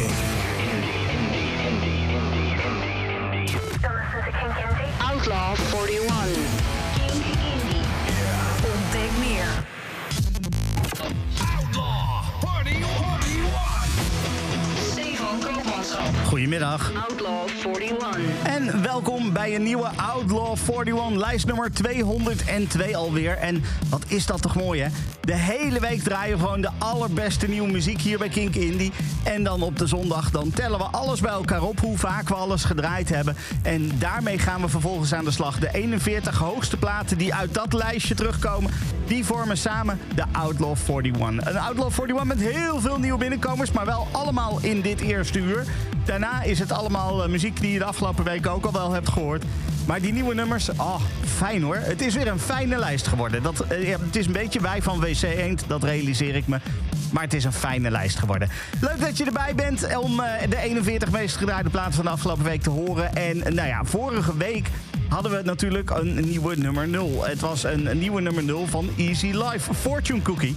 King. Outlaw 41. Goedemiddag Outlaw 41. en welkom bij een nieuwe Outlaw 41, lijst nummer 202 alweer. En wat is dat toch mooi hè? De hele week draaien we gewoon de allerbeste nieuwe muziek hier bij Kink Indie. En dan op de zondag dan tellen we alles bij elkaar op, hoe vaak we alles gedraaid hebben. En daarmee gaan we vervolgens aan de slag. De 41 hoogste platen die uit dat lijstje terugkomen, die vormen samen de Outlaw 41. Een Outlaw 41 met heel veel nieuwe binnenkomers, maar wel allemaal in dit eerste uur. Daarna is het allemaal eh, muziek die je de afgelopen week ook al wel hebt gehoord. Maar die nieuwe nummers, oh, fijn hoor. Het is weer een fijne lijst geworden. Dat, eh, het is een beetje wij van WC Eend, dat realiseer ik me. Maar het is een fijne lijst geworden. Leuk dat je erbij bent om eh, de 41 meest gedraaide plaatsen van de afgelopen week te horen. En nou ja, vorige week hadden we natuurlijk een nieuwe nummer 0. Het was een nieuwe nummer 0 van Easy Life, Fortune Cookie.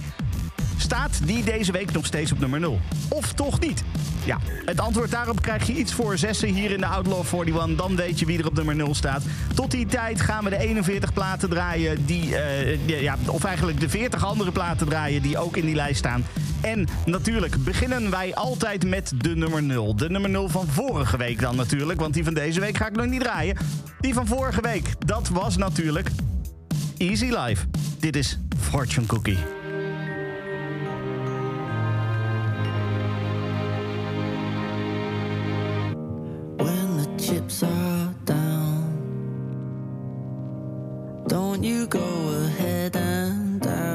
Staat die deze week nog steeds op nummer 0? Of toch niet? Ja, het antwoord daarop krijg je iets voor zessen hier in de Outlaw 41. Dan weet je wie er op nummer 0 staat. Tot die tijd gaan we de 41 platen draaien die... eh, ja, of eigenlijk de 40 andere platen draaien die ook in die lijst staan. En natuurlijk beginnen wij altijd met de nummer 0. De nummer 0 van vorige week dan natuurlijk. Want die van deze week ga ik nog niet draaien. Die van vorige week, dat was natuurlijk Easy Life. Dit is Fortune Cookie. You go ahead and doubt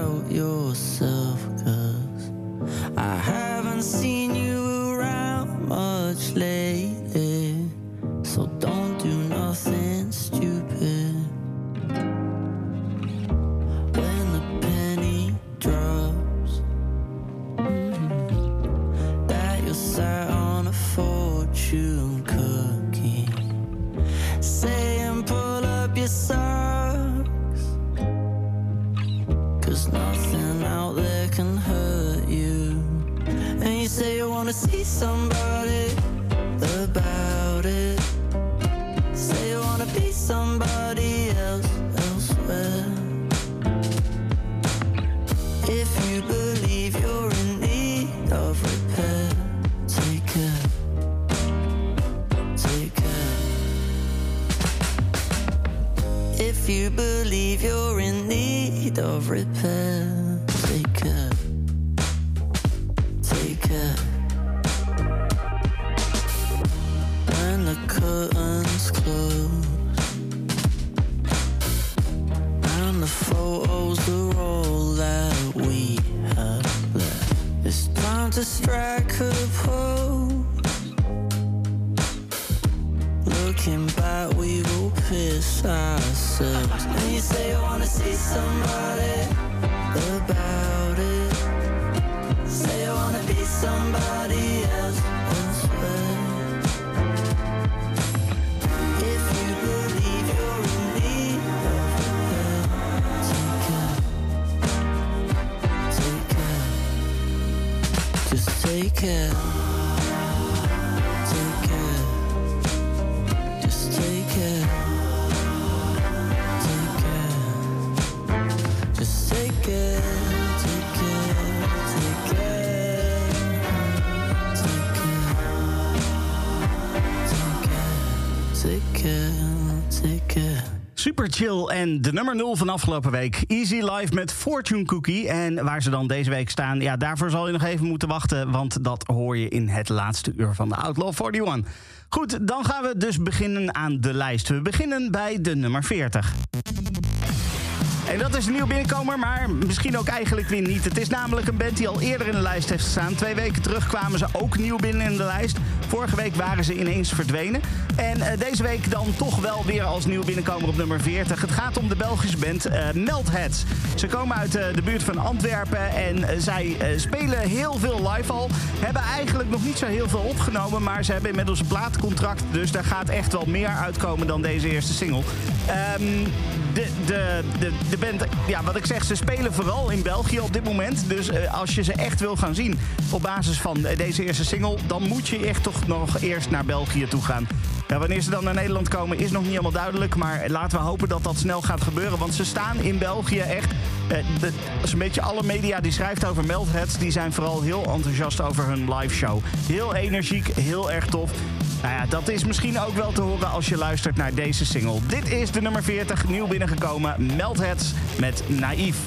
need of repair, take care. Take care. When the curtains close and the photos are all that we have left. It's time to strike a pose. Looking back, we will piss ourselves. And you say you wanna see somebody about it. Say you wanna be somebody else elsewhere. If you believe you're in need of repair, take care. Take care. Just take care. Super chill en de nummer 0 van afgelopen week. Easy Life met Fortune Cookie. En waar ze dan deze week staan, ja, daarvoor zal je nog even moeten wachten. Want dat hoor je in het laatste uur van de Outlaw 41. Goed, dan gaan we dus beginnen aan de lijst. We beginnen bij de nummer 40. En dat is een nieuw binnenkomer, maar misschien ook eigenlijk weer niet. Het is namelijk een band die al eerder in de lijst heeft gestaan. Twee weken terug kwamen ze ook nieuw binnen in de lijst. Vorige week waren ze ineens verdwenen. En eh, deze week dan toch wel weer als nieuw binnenkomer op nummer 40. Het gaat om de Belgische band eh Meltheads. Ze komen uit eh, de buurt van Antwerpen en zij spelen heel veel live al. Hebben eigenlijk nog niet zo heel veel opgenomen, maar ze hebben inmiddels een platencontract. Dus daar gaat echt wel meer uitkomen dan deze eerste single. Ehm, de, de, de ja, wat ik zeg, ze spelen vooral in België op dit moment. Dus eh, als je ze echt wil gaan zien op basis van eh, deze eerste single... dan moet je echt toch nog eerst naar België toe gaan. Ja, wanneer ze dan naar Nederland komen is nog niet helemaal duidelijk. Maar laten we hopen dat dat snel gaat gebeuren. Want ze staan in België echt... Eh, de, een beetje alle media die schrijft over Meltheads... die zijn vooral heel enthousiast over hun live show. Heel energiek, heel erg tof. Nou ja, dat is misschien ook wel te horen als je luistert naar deze single. Dit is de nummer 40, nieuw binnengekomen. Meltheads met Naïef.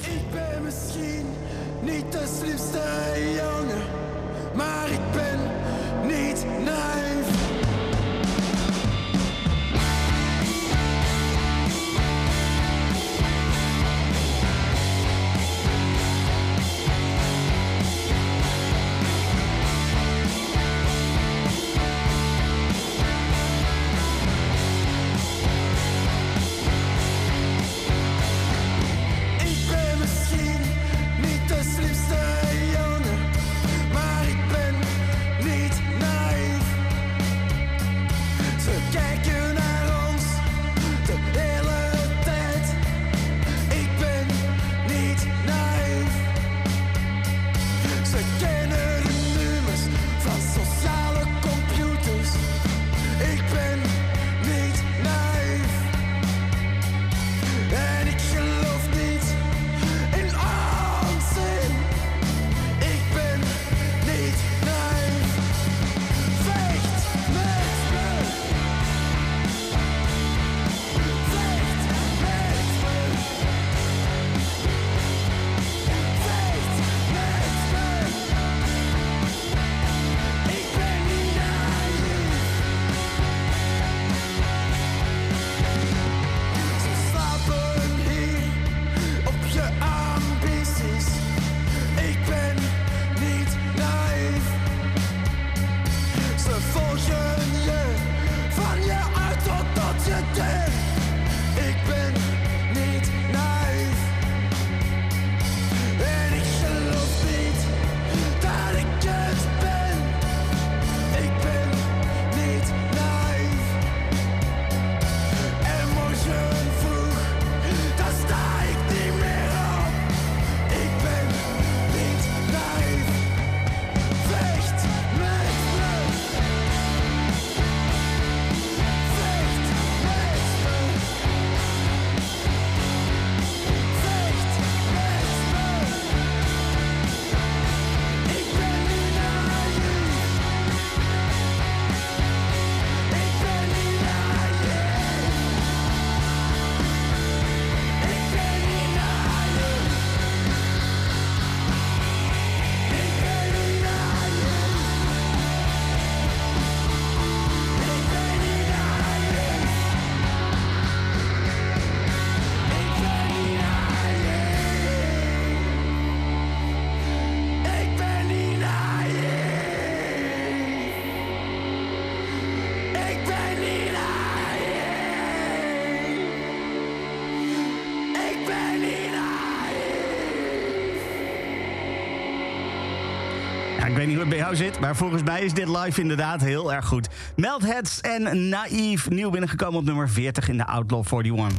Jou zit, maar volgens mij is dit live inderdaad heel erg goed. Meltheads en Naïef, nieuw binnengekomen op nummer 40 in de Outlaw 41.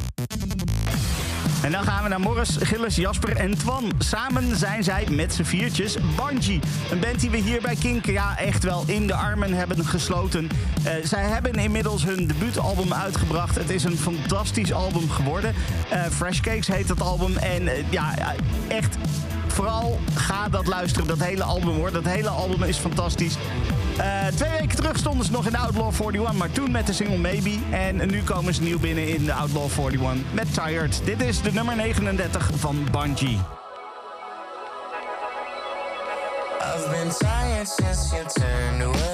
En dan gaan we naar Morris, Gilles, Jasper en Twan. Samen zijn zij met z'n viertjes Bungie. Een band die we hier bij Kink ja, echt wel in de armen hebben gesloten. Eh, zij hebben inmiddels hun debuutalbum uitgebracht. Het is een fantastisch album geworden. Eh, Fresh Cakes heet dat album. En eh, ja, echt vooral ga dat luisteren, dat hele album hoor. Dat hele album is fantastisch. Eh, twee weken terug stonden ze nog in de Outlaw 41, maar toen met de single Maybe. En nu komen ze nieuw binnen in de Outlaw 41 met Tired. Dit is de nummer 39 van Bungie. I've been tired since you turned.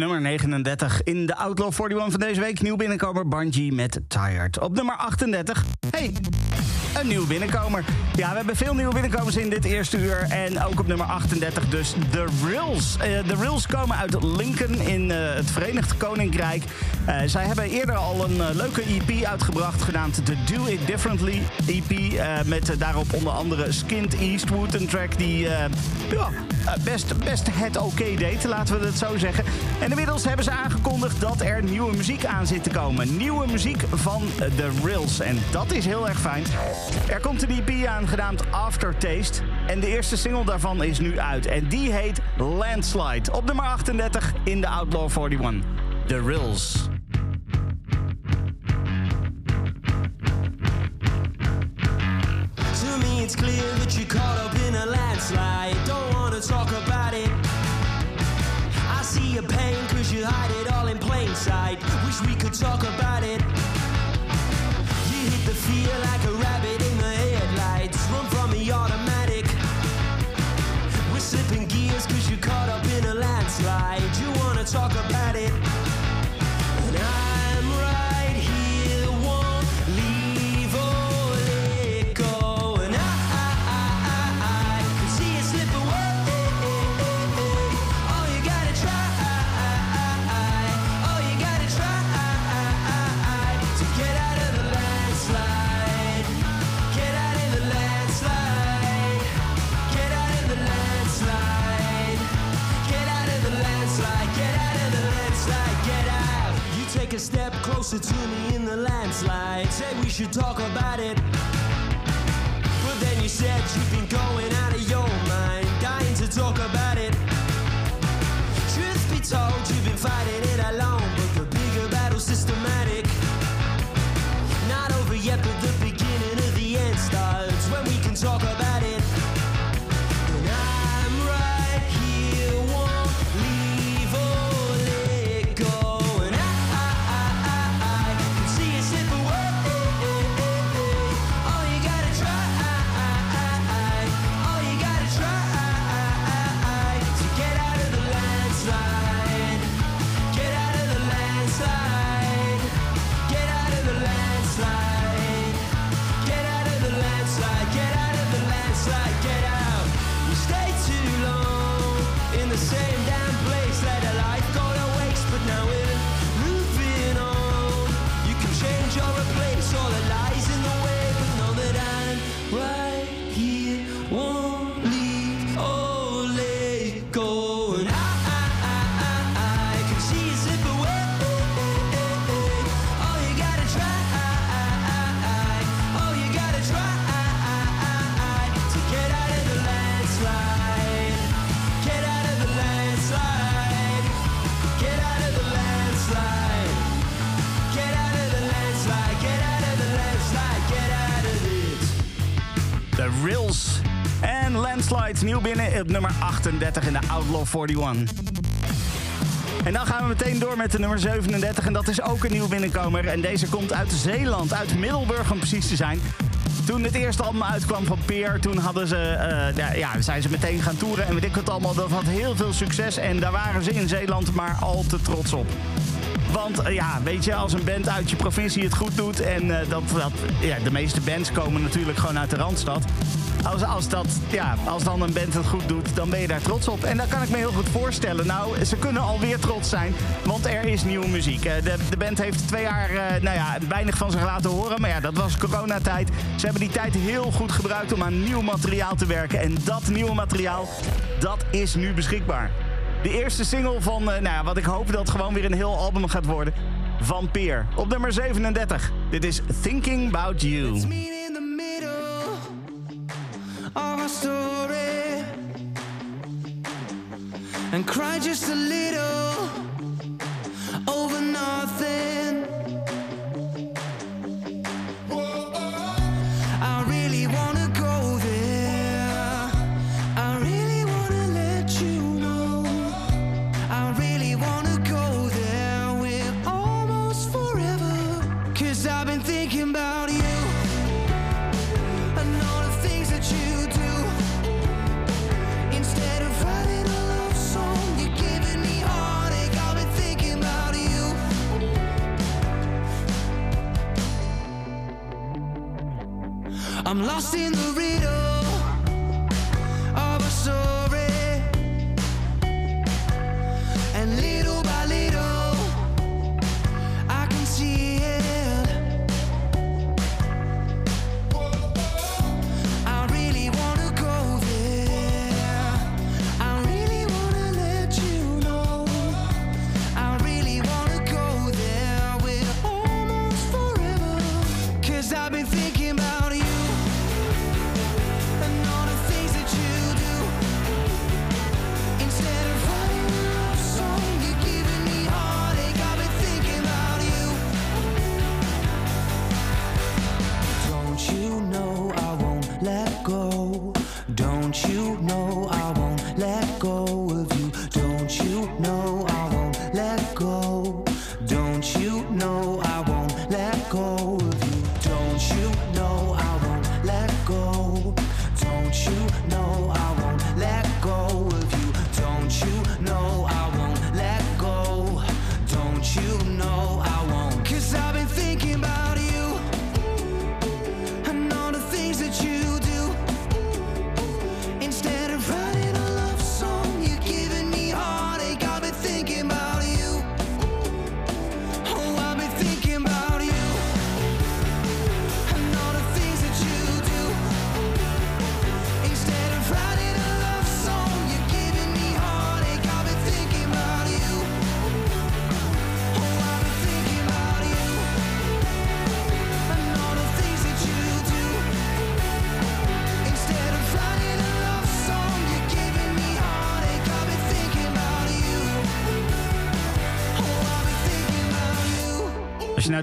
nummer 39 in de Outlaw 41 van deze week. Nieuw binnenkomer Bungie met Tired. Op nummer 38. Hey, een nieuw binnenkomer. Ja, we hebben veel nieuwe binnenkomers in dit eerste uur. En ook op nummer 38 dus The Rills. Eh, de Rills komen uit Lincoln in eh, het Verenigd Koninkrijk. Eh, zij hebben eerder al een eh, leuke EP uitgebracht... genaamd The Do It Differently EP. eh, met eh, daarop onder andere Skint Eastwood. Een track die eh, ja, eh, best, best het oké deed, laten we het zo zeggen. En inmiddels hebben ze aangekondigd dat er nieuwe muziek aan zit te komen. Nieuwe muziek van eh, The Rills. En dat is heel erg fijn. Er komt een EP aan genaamd Aftertaste. En de eerste single daarvan is nu uit. En die heet Landslide. Op nummer 38 in de Outlaw 41. The Rills. Closer to me in the landslide. Said we should talk about it. But then you said you've been going out of your mind, dying to talk about it. Truth be told, you've been fighting it alone, Nieuw binnen op nummer 38 in de Outlaw 41. En dan gaan we meteen door met de nummer 37 en dat is ook een nieuw binnenkomer. En deze komt uit Zeeland, uit Middelburg om precies te zijn. Toen het eerste album uitkwam van Peer, toen hadden ze, eh, ja, zijn ze meteen gaan toeren. En weet ik het allemaal, dat had heel veel succes. En daar waren ze in Zeeland maar al te trots op. Want eh, ja, weet je, als een band uit je provincie het goed doet... en eh, dat, dat, ja, de meeste bands komen natuurlijk gewoon uit de Randstad... Als, als, dat, ja, als dan een band het goed doet, dan ben je daar trots op. En dat kan ik me heel goed voorstellen. Nou, ze kunnen alweer trots zijn, want er is nieuwe muziek. Eh, De, de band heeft twee jaar eh, nou ja, weinig van zich laten horen. Maar ja, dat was coronatijd. Ze hebben die tijd heel goed gebruikt om aan nieuw materiaal te werken. En dat nieuwe materiaal, dat is nu beschikbaar. De eerste single van, eh, nou ja, wat ik hoop dat gewoon weer een heel album gaat worden. Van Peer. Op nummer 37. Dit is Thinking About You.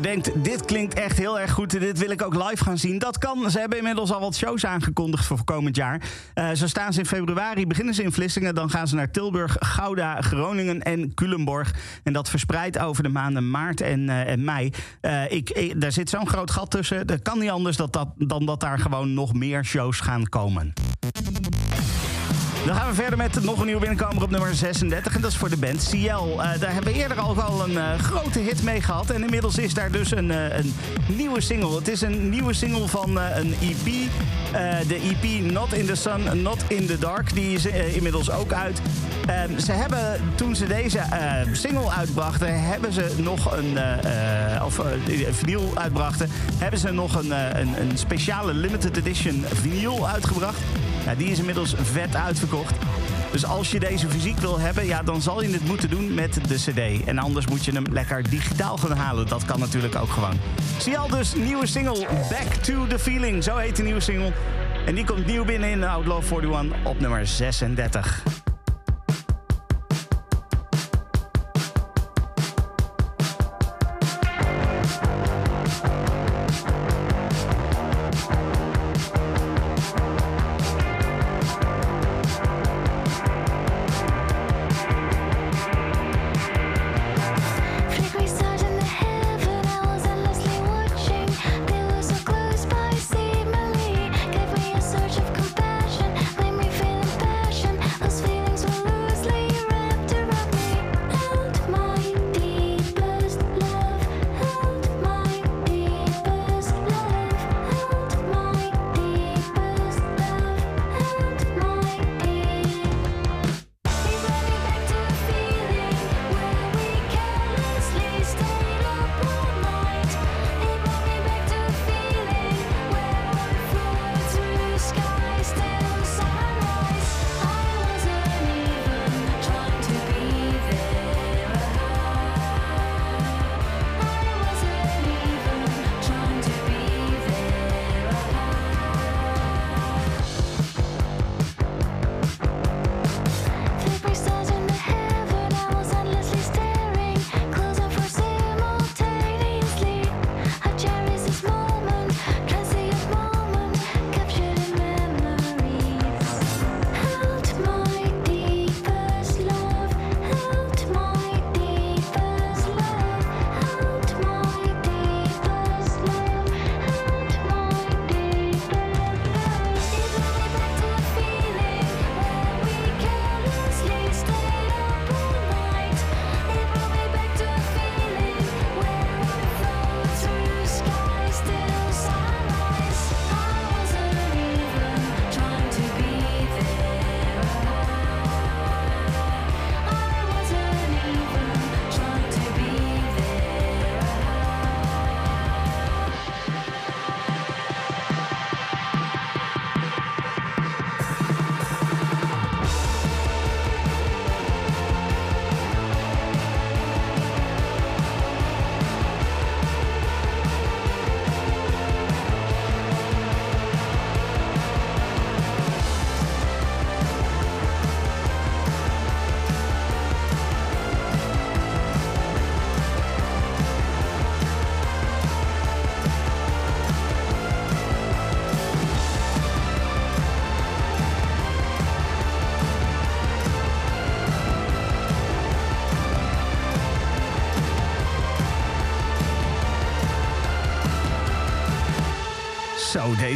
Denkt, dit klinkt echt heel erg goed dit wil ik ook live gaan zien. Dat kan. Ze hebben inmiddels al wat shows aangekondigd voor komend jaar. Eh, zo staan ze in februari, beginnen ze in Vlissingen. Dan gaan ze naar Tilburg, Gouda, Groningen en Culemborg. En dat verspreidt over de maanden maart en, eh, en mei. Ik, ik- daar zit zo'n groot gat tussen. Dat kan niet anders dat dat, dan dat daar gewoon nog meer shows gaan komen. Dan gaan we verder met nog een nieuwe binnenkomer op nummer 36. En dat is voor de band CL. Eh, daar hebben we eerder al al een eh, grote hit mee gehad. En inmiddels is daar dus een, eh, een nieuwe single. Het is een nieuwe single van een EP. De EP Not in the Sun, Not in the Dark. Die is inmiddels ook uit. Ehm, ze hebben, toen ze deze single uitbrachten... hebben ze nog een... of vinyl uitbrachten... hebben ze nog een, een, een speciale limited edition vinyl uitgebracht. Ja, die is inmiddels vet uitverkocht. Dus als je deze fysiek wil hebben, ja, dan zal je het moeten doen met de CD. En anders moet je hem lekker digitaal gaan halen. Dat kan natuurlijk ook gewoon. Zie al dus nieuwe single Back to the Feeling. Zo heet de nieuwe single. En die komt nieuw binnen in Outlaw 41 op nummer 36.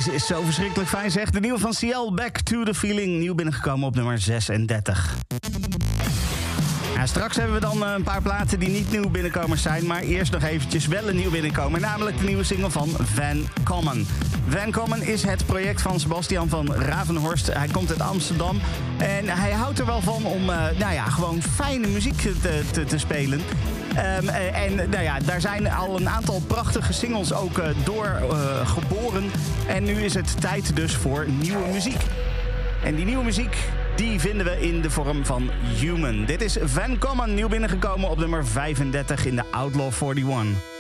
Deze is zo verschrikkelijk fijn zeg. De nieuwe van CL, Back to the Feeling. Nieuw binnengekomen op nummer 36. Ja, straks hebben we dan eh, een paar platen die niet nieuw binnenkomers zijn... maar eerst nog eventjes wel een nieuw binnenkomer. Namelijk de nieuwe single van Van Common. Van Common is het project van Sebastian van Ravenhorst. Hij komt uit Amsterdam en hij houdt er wel van om eh, nou ja, gewoon fijne muziek te, te, te spelen... Ehm, eh, en nou ja, daar zijn al een aantal prachtige singles ook eh, door eh, geboren. En nu is het tijd dus voor nieuwe muziek. En die nieuwe muziek, die vinden we in de vorm van Human. Dit is Van Common, nieuw binnengekomen op nummer 35 in de Outlaw 41.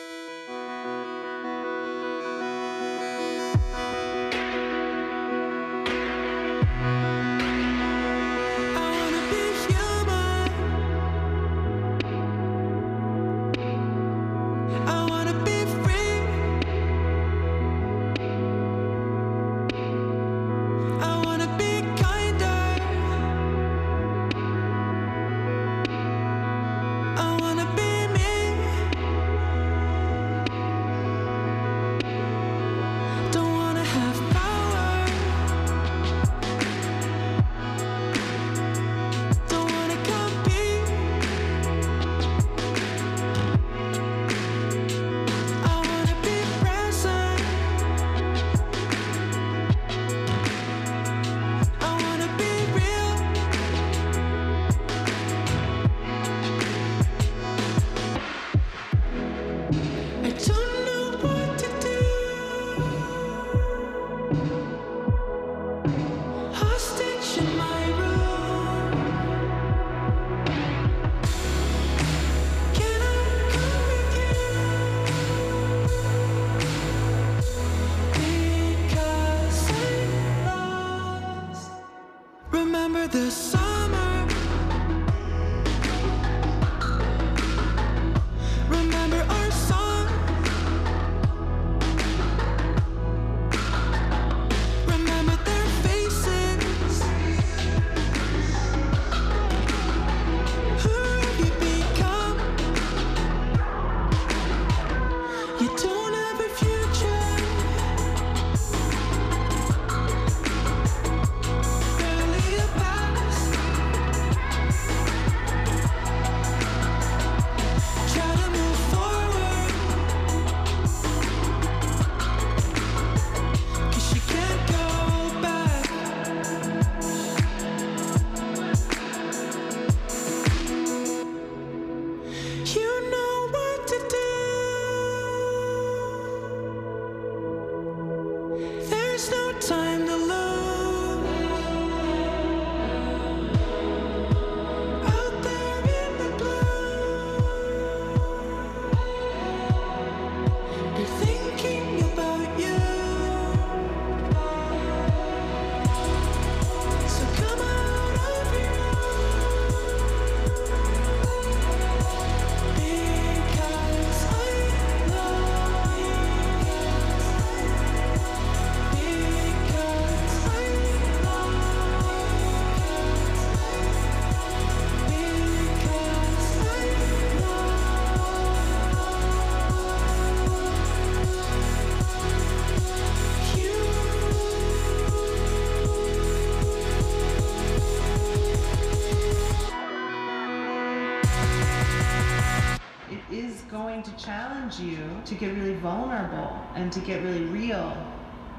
Get really vulnerable and to get really real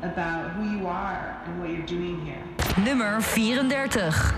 about who you are and what you're doing here. Nummer 34.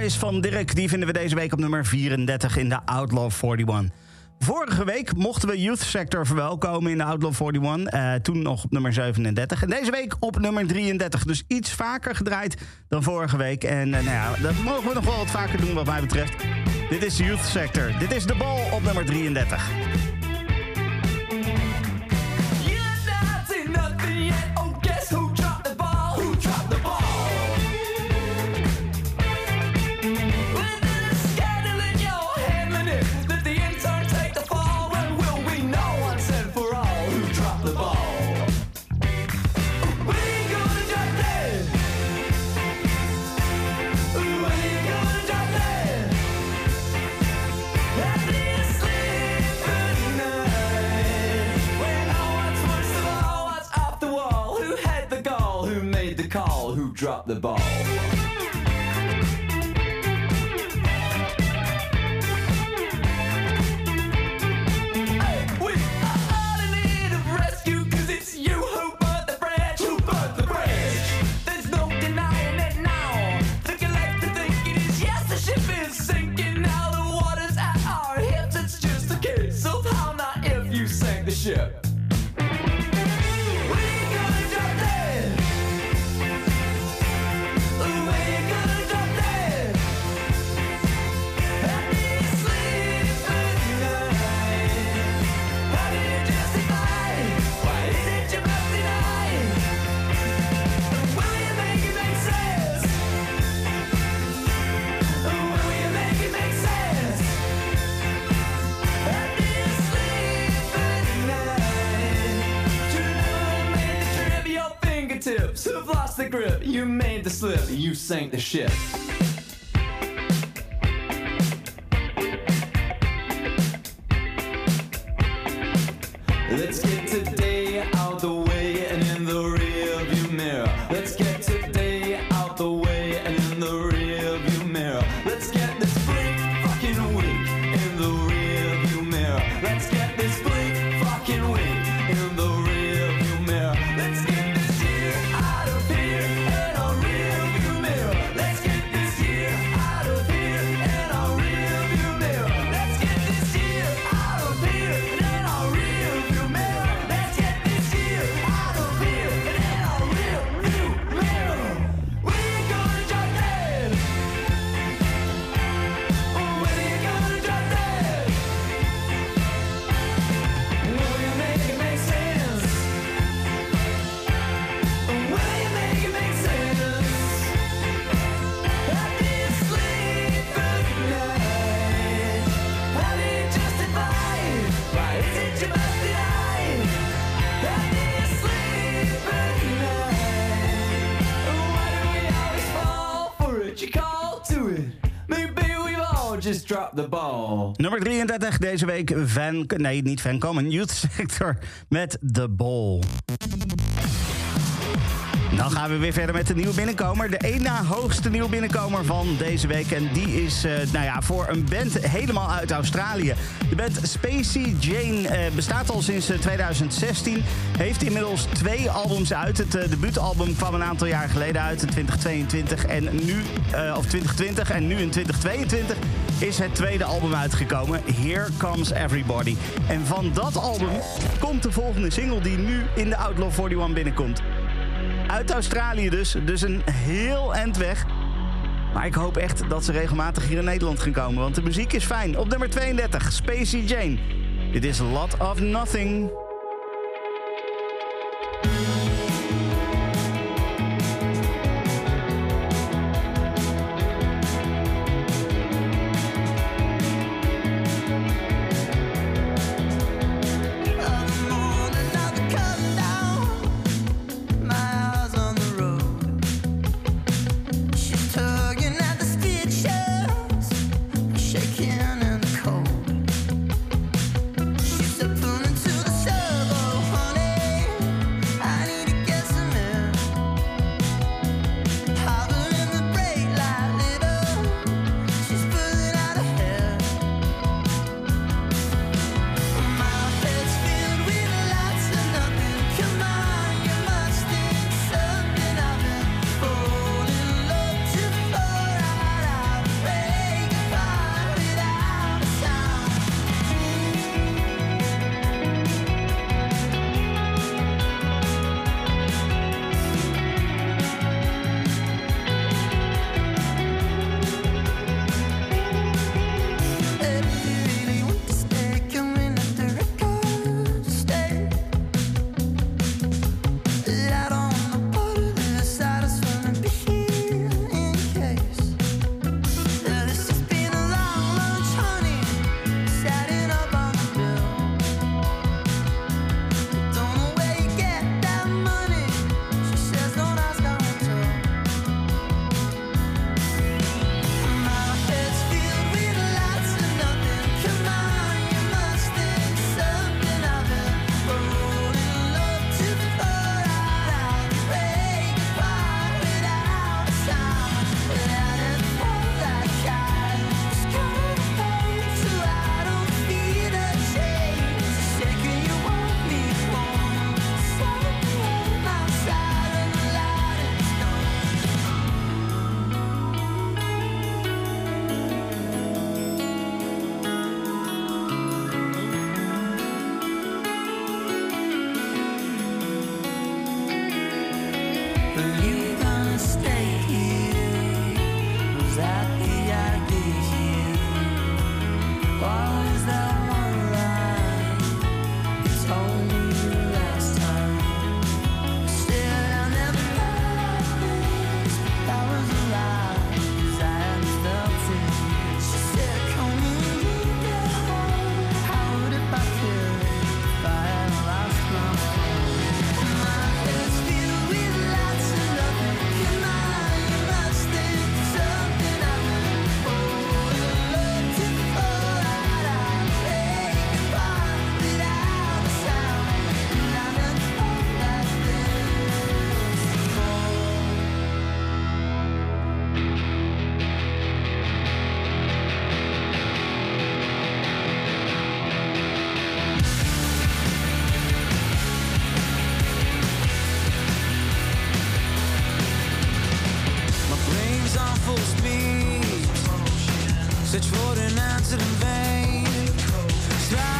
Paradise van Dirk, die vinden we deze week op nummer 34 in de Outlaw 41. Vorige week mochten we Youth Sector verwelkomen in de Outlaw 41. eh, toen nog op nummer 37. En deze week op nummer 33. Dus iets vaker gedraaid dan vorige week. En eh, nou ja, dat mogen we nog wel wat vaker doen wat mij betreft. Dit is Youth Sector. Dit is de bal op nummer 33. The ball. Slip, you sank the ship. Nummer 33 deze week Van... Nee, niet Van Common. Youth Sector met The Ball. Dan gaan we weer verder met de nieuwe binnenkomer. De één na hoogste nieuwe binnenkomer van deze week. En die is eh, nou ja, voor een band helemaal uit Australië. De band Spacey Jane eh, bestaat al sinds eh, 2016. Heeft inmiddels twee albums uit. Het eh, debuutalbum kwam een aantal jaar geleden uit in 2022. En nu, eh, of 2020 en nu in 2022 is het tweede album uitgekomen. Here Comes Everybody. En van dat album komt de volgende single die nu in de Outlaw 41 binnenkomt. Uit Australië dus, dus een heel eind weg. Maar ik hoop echt dat ze regelmatig hier in Nederland gaan komen, want de muziek is fijn. Op nummer 32, Spacey Jane. Dit is Lot of Nothing. Search for an answer in vain. Slide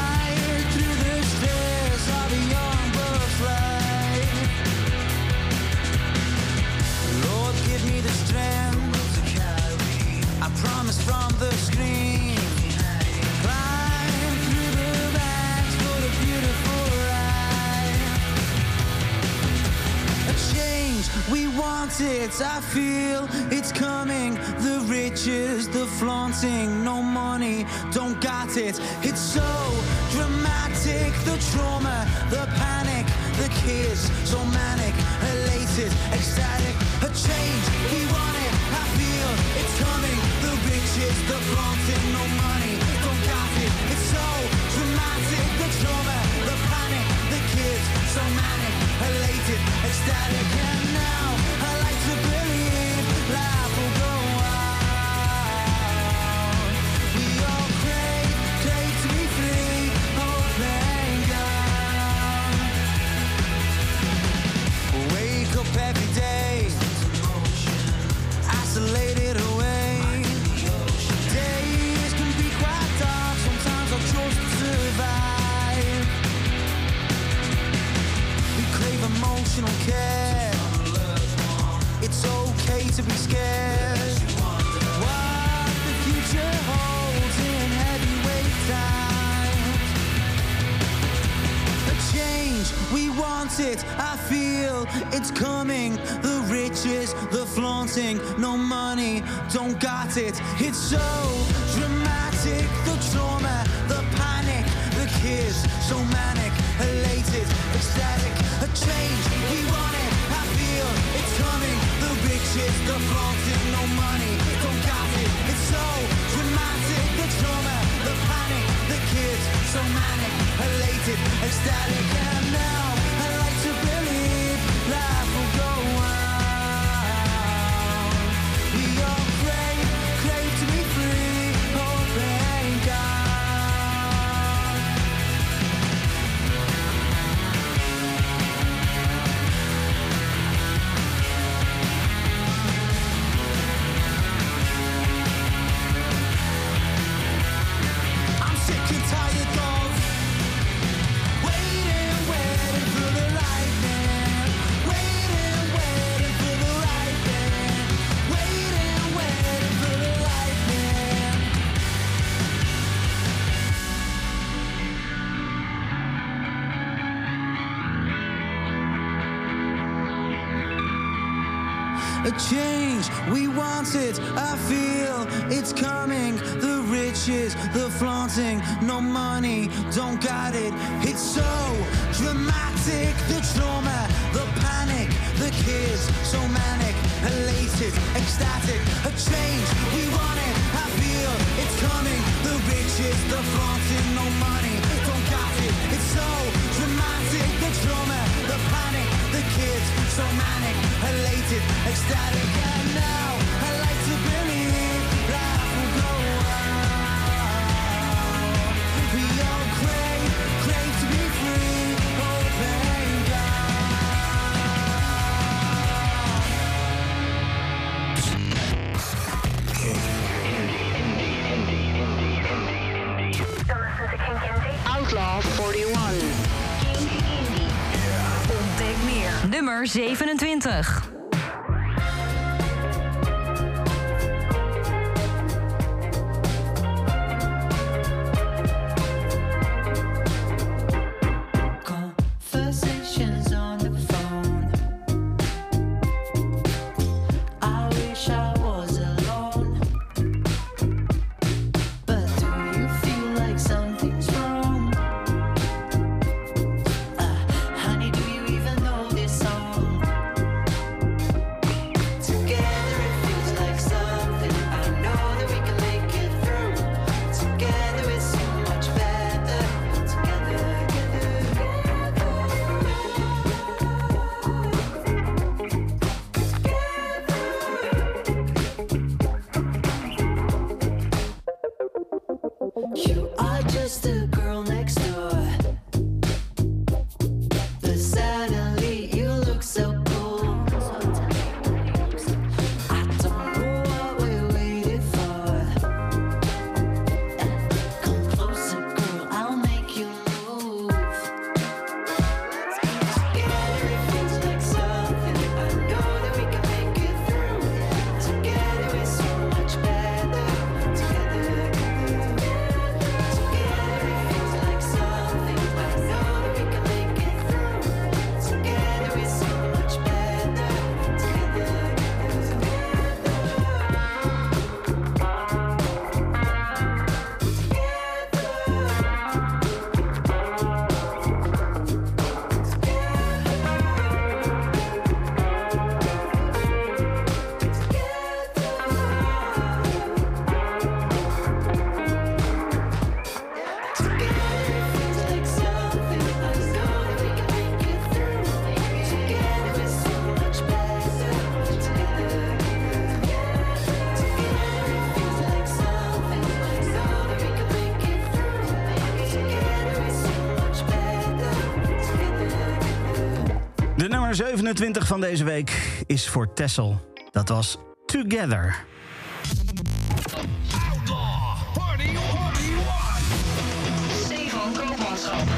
we want it. I feel it's coming. The riches, the flaunting, no money, don't got it. It's so dramatic. The trauma, the panic, the kids, so manic, elated, ecstatic. A change, we want it. I feel it's coming. The riches, the flaunting, no money, don't got it. It's so dramatic. The trauma, the panic, the kids, so manic, elated, ecstatic. And now It's okay to be scared. What the future holds in heavyweight times. A change, we want it. I feel it's coming. The riches, the flaunting, no money, don't got it. It's so dramatic. The trauma, the panic, the kids, so manic, elated, ecstatic. A change, we want it. I feel it's coming. The riches, the flaunting, no money, don't got it. It's so dramatic. The trauma, the panic, the kids, so manic, elated, ecstatic. And riches, the flaunting, no money, don't got it. It's so dramatic. The trauma, the panic, the kids, so manic, elated, ecstatic. A change, we want it. I feel it's coming. The riches, the flaunting, no money, don't got it. It's so dramatic. The trauma, the panic, the kids, so manic, elated, ecstatic. And now Nummer 27. 27 van deze week is voor Tessel. Dat was Together. Stefan Koopmanschap.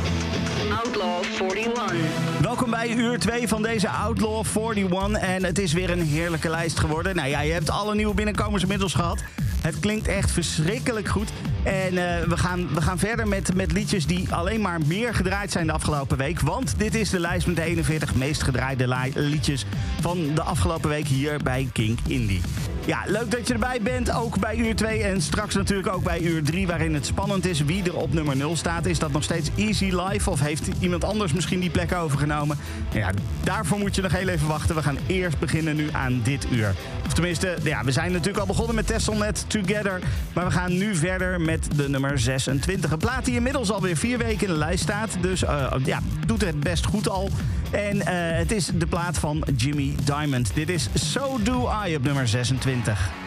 Outlaw 41. Welkom bij uur 2 van deze Outlaw 41. En het is weer een heerlijke lijst geworden. Nou ja, je hebt alle nieuwe binnenkomers inmiddels gehad. Het klinkt echt verschrikkelijk goed. En eh, we, gaan, we gaan verder met, met liedjes die alleen maar meer gedraaid zijn de afgelopen week. Want dit is de lijst met de 41 meest gedraaide li- liedjes van de afgelopen week hier bij Kink Indie. Ja, leuk dat je erbij bent. Ook bij uur 2 en straks natuurlijk ook bij uur 3, waarin het spannend is wie er op nummer 0 staat. Is dat nog steeds Easy Life of heeft iemand anders misschien die plek overgenomen? Ja, daarvoor moet je nog heel even wachten. We gaan eerst beginnen nu aan dit uur. Of tenminste, ja, we zijn natuurlijk al begonnen met Tesselnet Together. Maar we gaan nu verder met de nummer 26. Een plaat die inmiddels alweer vier weken in de lijst staat. Dus eh, ja, doet het best goed al. En eh, het is de plaat van Jimmy Diamond. Dit is So Do I op nummer 26.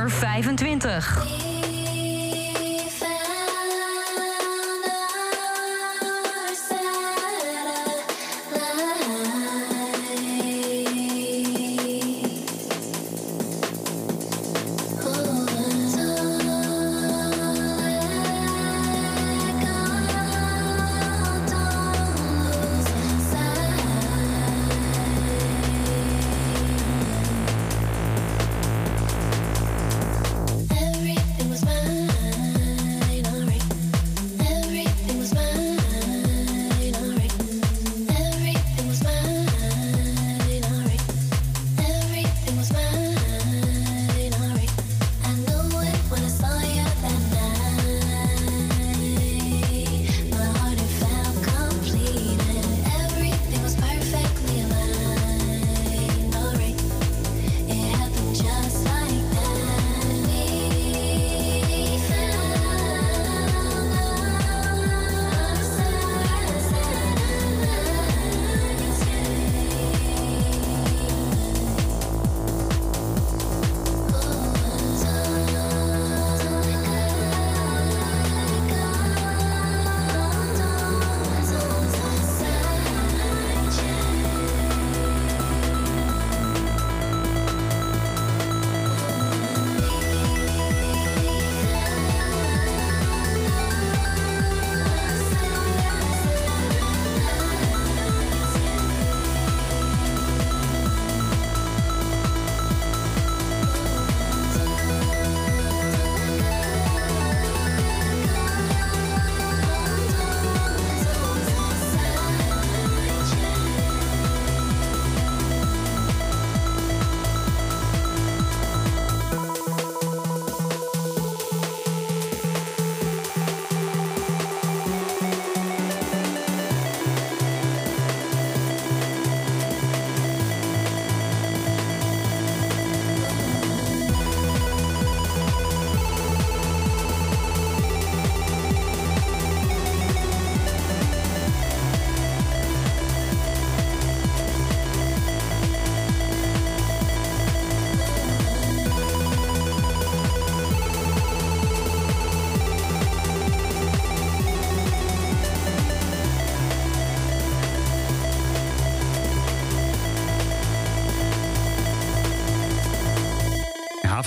Nummer 25.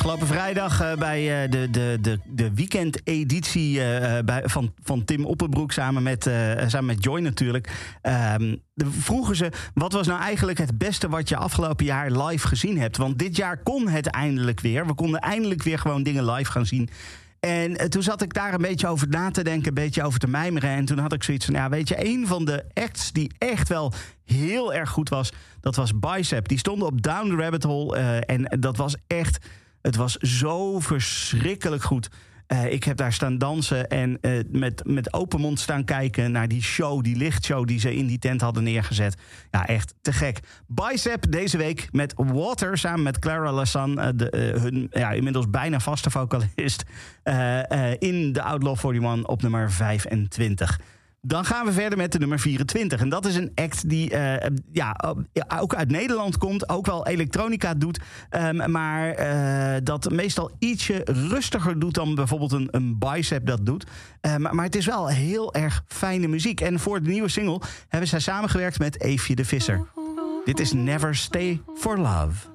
Afgelopen vrijdag eh, bij eh, de, de, de, de weekendeditie eh, van, van Tim Oppenbroek samen met, samen met Joy natuurlijk. ehm, vroegen ze, wat was nou eigenlijk het beste wat je afgelopen jaar live gezien hebt? Want dit jaar kon het eindelijk weer. We konden eindelijk weer gewoon dingen live gaan zien. En toen zat ik daar een beetje over na te denken, een beetje over te mijmeren. En toen had ik zoiets van, ja, weet je, een van de acts die echt wel heel erg goed was, dat was Bicep. Die stonden op Down the Rabbit Hole en dat was echt, het was zo verschrikkelijk goed. Eh, ik heb daar staan dansen en eh, met, met open mond staan kijken naar die show, die lichtshow die ze in die tent hadden neergezet. Ja, echt te gek. Bicep deze week met Water samen met Clara Lassan, eh, hun ja, inmiddels bijna vaste vocalist, in de Outlaw 41 op nummer 25. Dan gaan we verder met de nummer 24. En dat is een act die eh, ja, ook uit Nederland komt. Ook wel elektronica doet. ehm, maar eh, dat meestal ietsje rustiger doet dan bijvoorbeeld een, een bicep dat doet. Eh, maar, maar het is wel heel erg fijne muziek. En voor de nieuwe single hebben zij samengewerkt met Eefje de Visser. Dit is Never Stay for Love.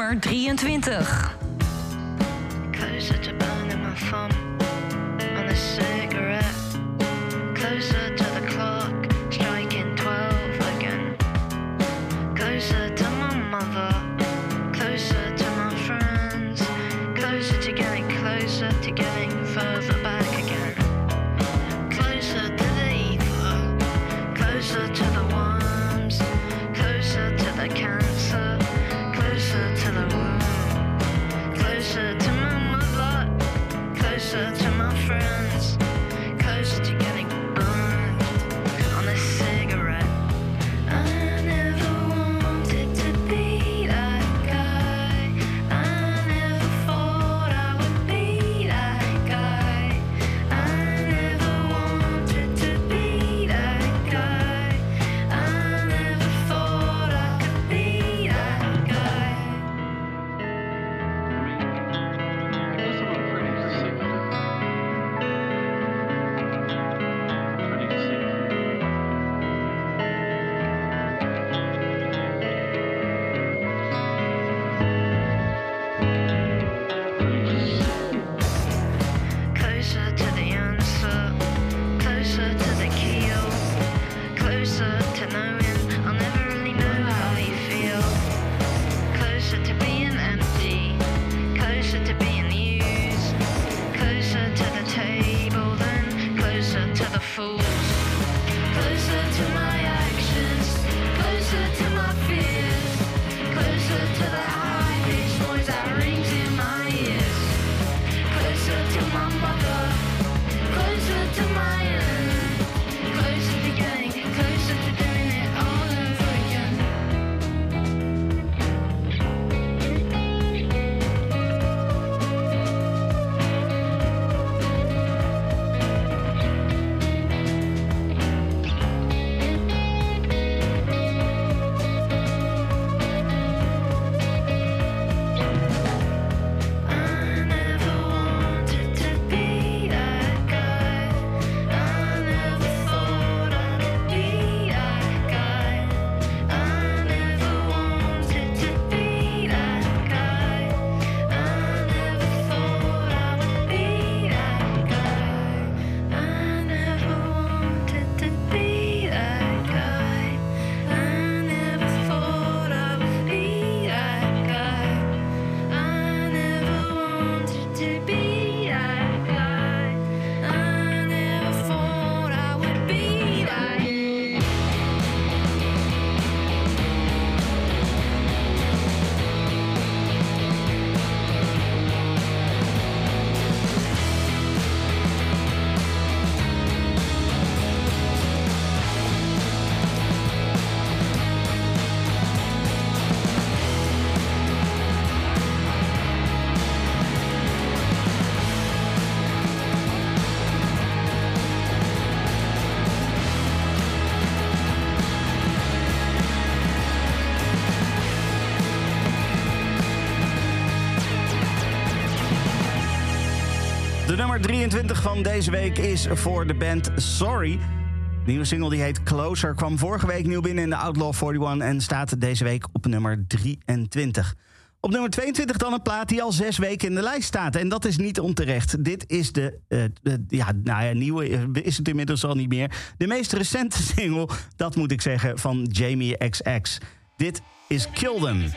nummer 23. 23 van deze week is voor de band Sorry. De nieuwe single die heet Closer kwam vorige week nieuw binnen in de Outlaw 41 en staat deze week op nummer 23. Op nummer 22 dan een plaat die al zes weken in de lijst staat. En dat is niet onterecht. Dit is de, de ja, nou ja, nieuwe eh, is het inmiddels al niet meer. De meest recente single, dat moet ik zeggen, van Jamie XX. Dit is Kill Them.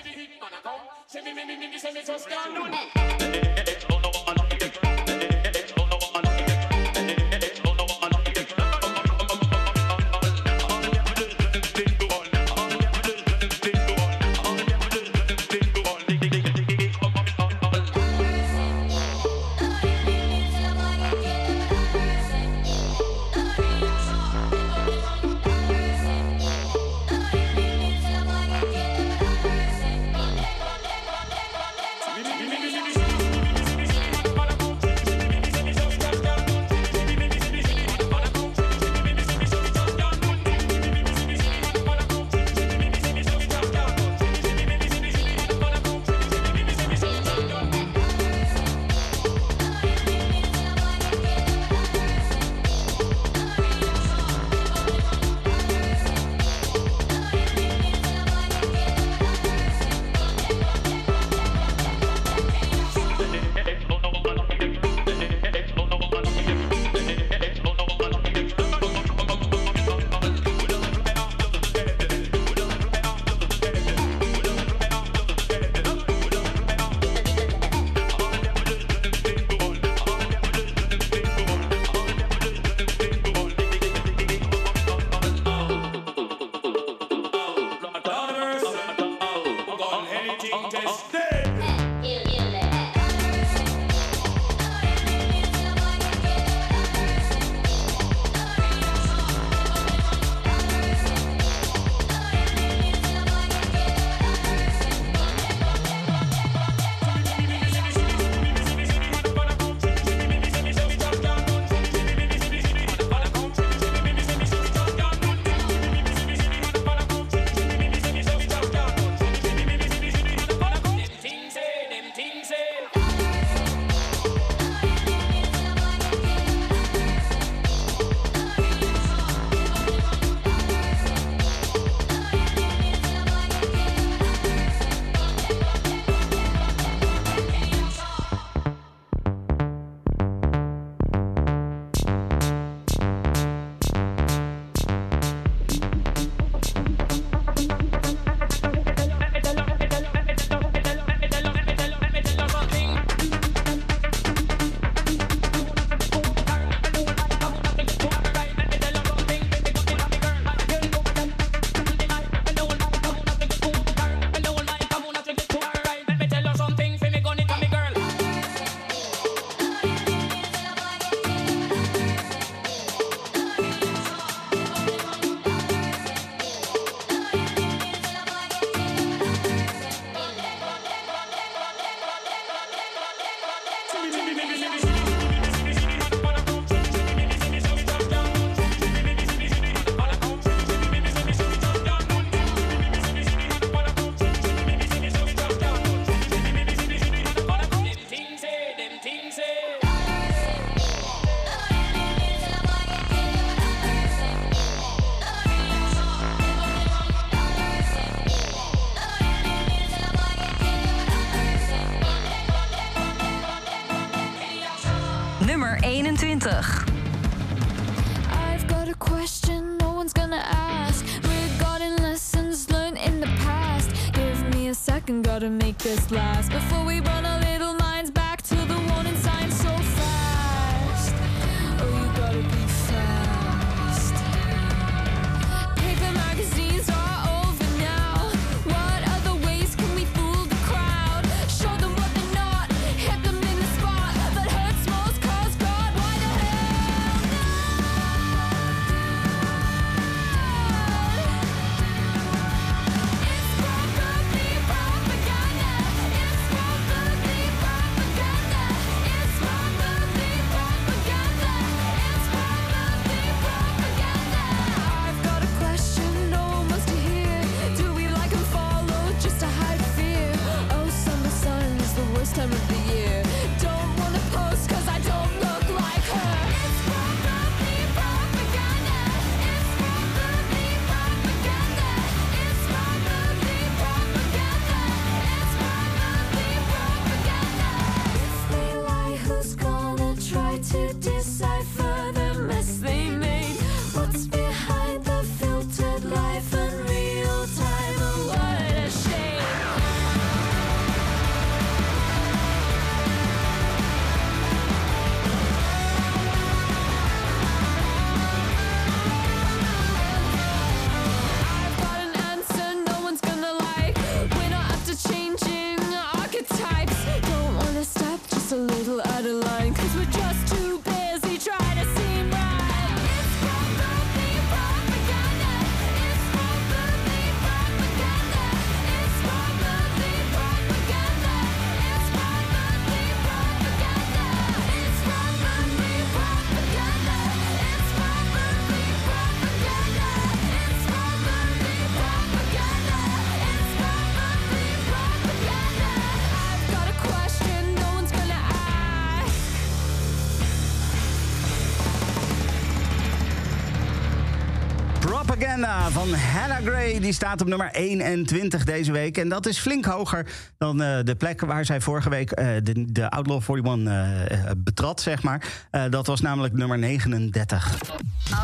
Van Hannah Gray. Die staat op nummer 21 deze week. En dat is flink hoger dan eh, de plek waar zij vorige week eh, de, de Outlaw 41 eh, eh, betrad, zeg maar. Dat was namelijk nummer 39.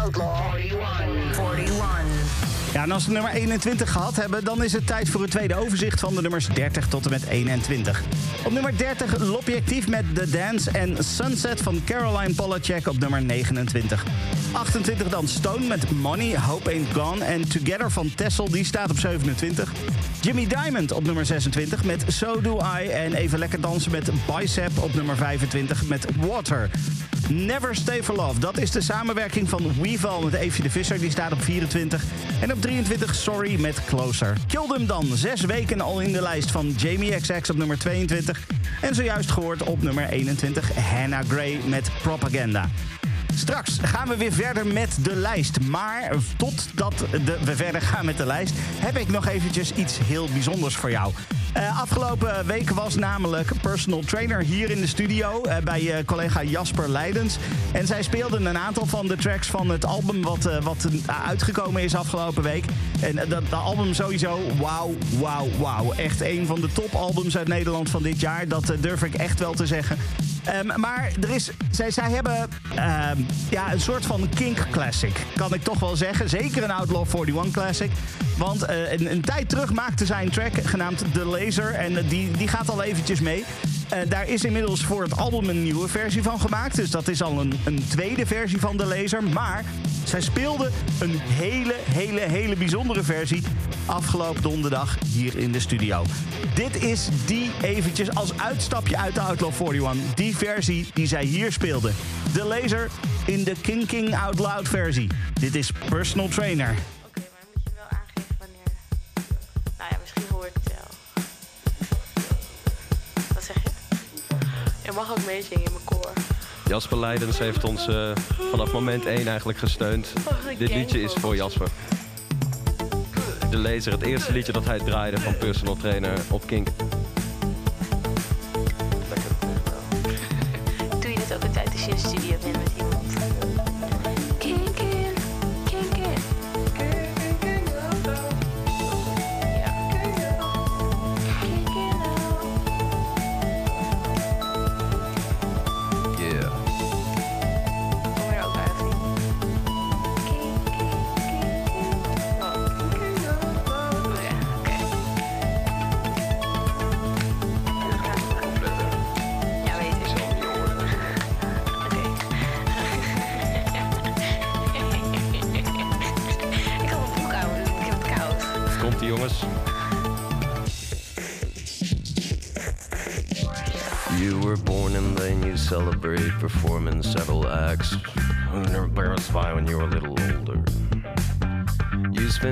Outlaw 41. 41. Ja, en als we nummer 21 gehad hebben, dan is het tijd voor het tweede overzicht van de nummers 30 tot en met 21. Op nummer 30 L'Objectief met The Dance en Sunset van Caroline Polachek op nummer 29. 28 dan Stone met Money, Hope Ain't Gone en Together van Tessel, die staat op 27. Jimmy Diamond op nummer 26 met So Do I en even lekker dansen met Bicep op nummer 25 met Water. Never Stay For Love, dat is de samenwerking van Weeval met Evie de Visser, die staat op 24. En op 23 Sorry met Closer. Kill Them dan, zes weken al in de lijst van Jamie XX op nummer 22. En zojuist gehoord op nummer 21 Hannah Gray met Propaganda. Straks gaan we weer verder met de lijst. Maar totdat de, we verder gaan met de lijst... heb ik nog eventjes iets heel bijzonders voor jou. Eh, afgelopen week was namelijk personal trainer hier in de studio... eh, bij eh, collega Jasper Leidens. En zij speelden een aantal van de tracks van het album... wat, wat uitgekomen is afgelopen week. En dat, dat album sowieso, wauw, wauw, wauw. Echt een van de topalbums uit Nederland van dit jaar. Dat durf ik echt wel te zeggen. Ehm, maar er is, zij, zij hebben ehm, ja, een soort van kink classic, kan ik toch wel zeggen. Zeker een Outlaw 41 classic. Want eh, een, een tijd terug maakte zij een track genaamd The Laser. En eh, die, die gaat al eventjes mee. Eh, daar is inmiddels voor het album een nieuwe versie van gemaakt. Dus dat is al een, een tweede versie van The Laser. Maar zij speelde een hele, hele, hele bijzondere versie afgelopen donderdag hier in de studio. Dit is die eventjes als uitstapje uit de Outlaw 41. Die versie die zij hier speelde. De laser in de King King Out Loud versie. Dit is Personal Trainer. Oké, maar moet je wel aangeven wanneer. Nou ja, misschien hoort het wel. Wat zeg je? Je mag ook meezingen in mijn koor. Jasper Leidens heeft ons eh, vanaf moment 1 eigenlijk gesteund. Oh, Dit liedje is voor Jasper. De Laser, het eerste liedje dat hij draaide van personal trainer op Kink.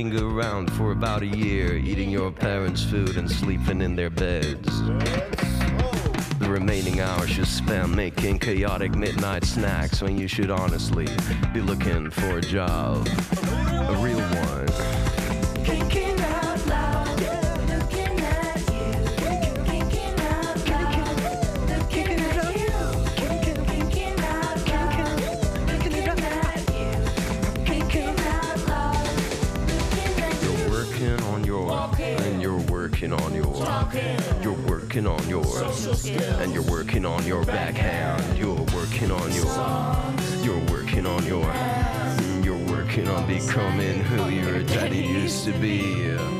linger around for about a year, eating your parents' food and sleeping in their beds. The remaining hours you spend making chaotic midnight snacks when you should honestly be looking for a job. working on your and you're working on your backhand. You're working on your, you're working on your, you're working on becoming who your daddy used to be.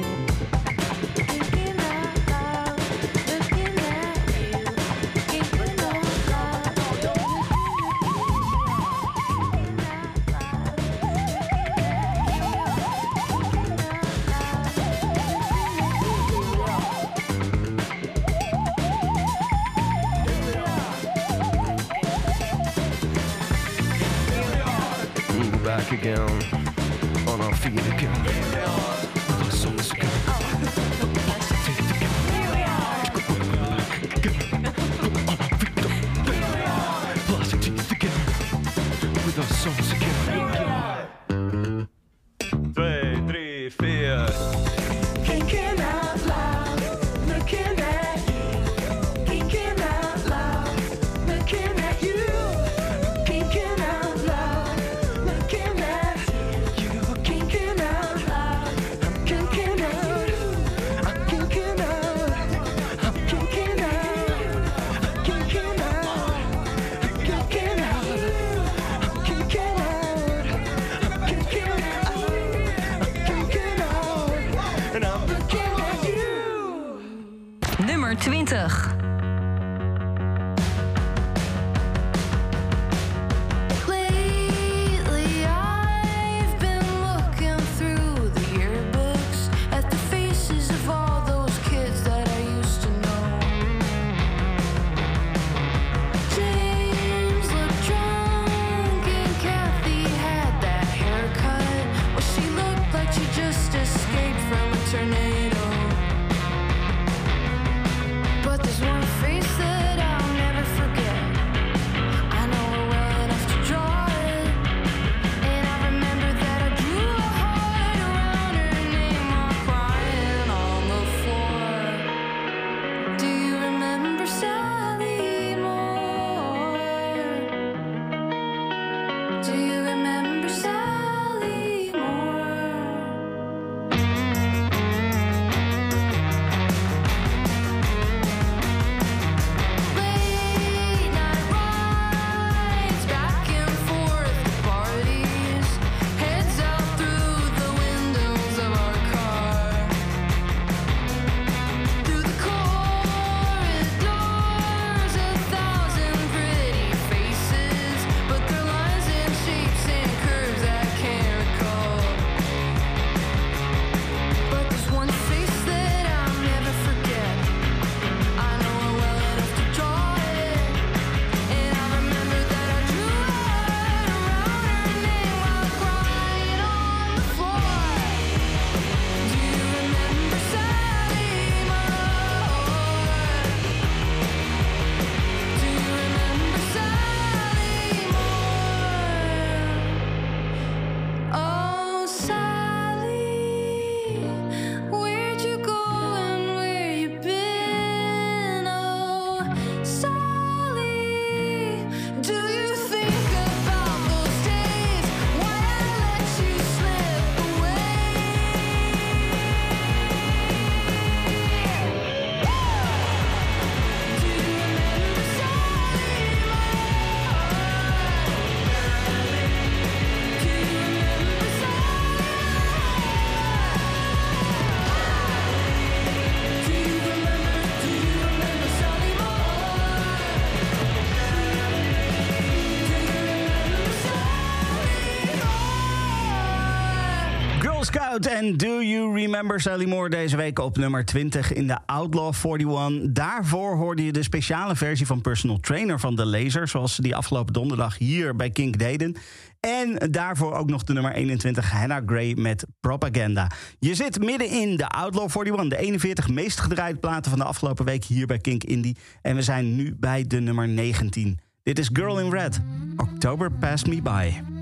En Do You Remember Sally Moore deze week op nummer 20 in de Outlaw 41. Daarvoor hoorde je de speciale versie van Personal Trainer van de Laser, zoals ze die afgelopen donderdag hier bij Kink deden. En daarvoor ook nog de nummer 21 Hannah Gray met Propaganda. Je zit midden in de Outlaw 41, de 41 meest gedraaide platen van de afgelopen week hier bij Kink Indie. En we zijn nu bij de nummer 19. Dit is Girl in Red. October Passed Me By.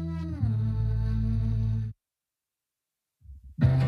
Bye.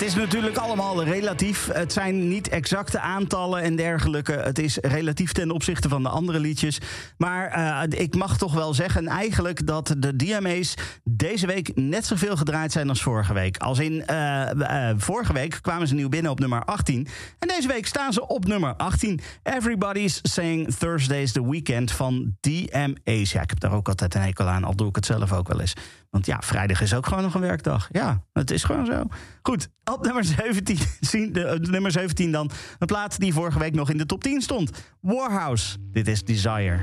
Het is natuurlijk allemaal relatief. Het zijn niet exacte aantallen en dergelijke. Het is relatief ten opzichte van de andere liedjes. Maar eh, ik mag toch wel zeggen eigenlijk dat de DMA's deze week net zoveel gedraaid zijn als vorige week. Als in eh, eh, vorige week kwamen ze nieuw binnen op nummer 18. En deze week staan ze op nummer 18. Everybody's saying Thursday's the weekend van DMA's. Ja, ik heb daar ook altijd een hekel aan, al doe ik het zelf ook wel eens. Want ja, vrijdag is ook gewoon nog een werkdag. Ja, het is gewoon zo. Goed, op nummer 17, zien- de, eh, nummer 17 dan. Een plaat die vorige week nog in de top 10 stond. Warhouse. Dit is Desire.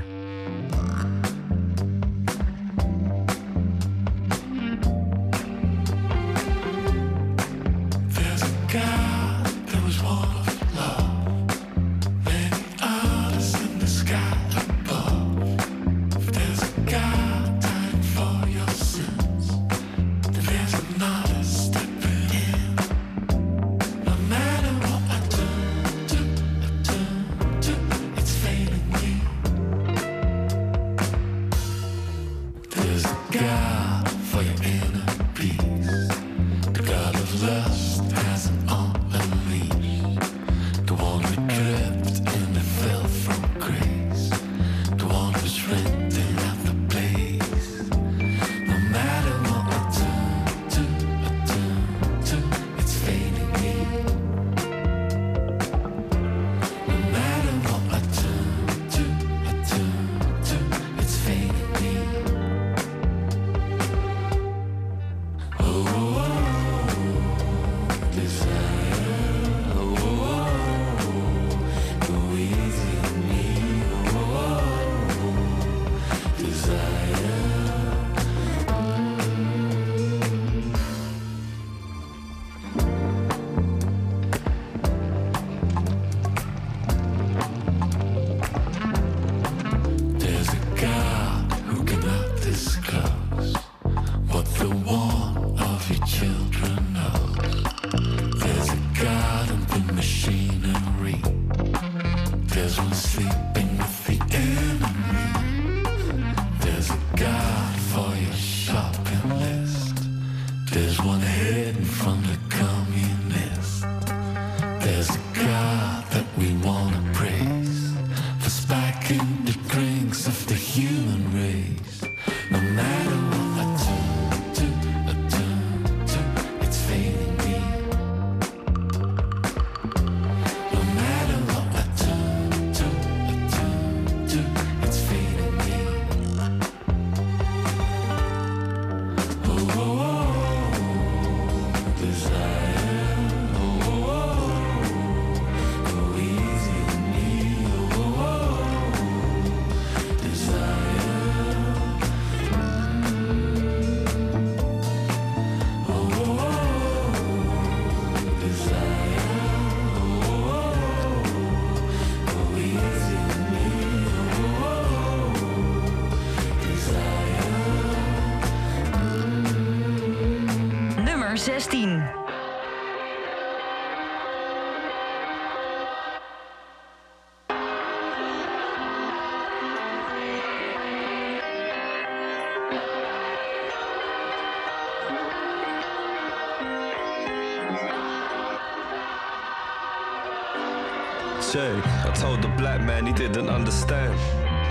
Told the black man he didn't understand.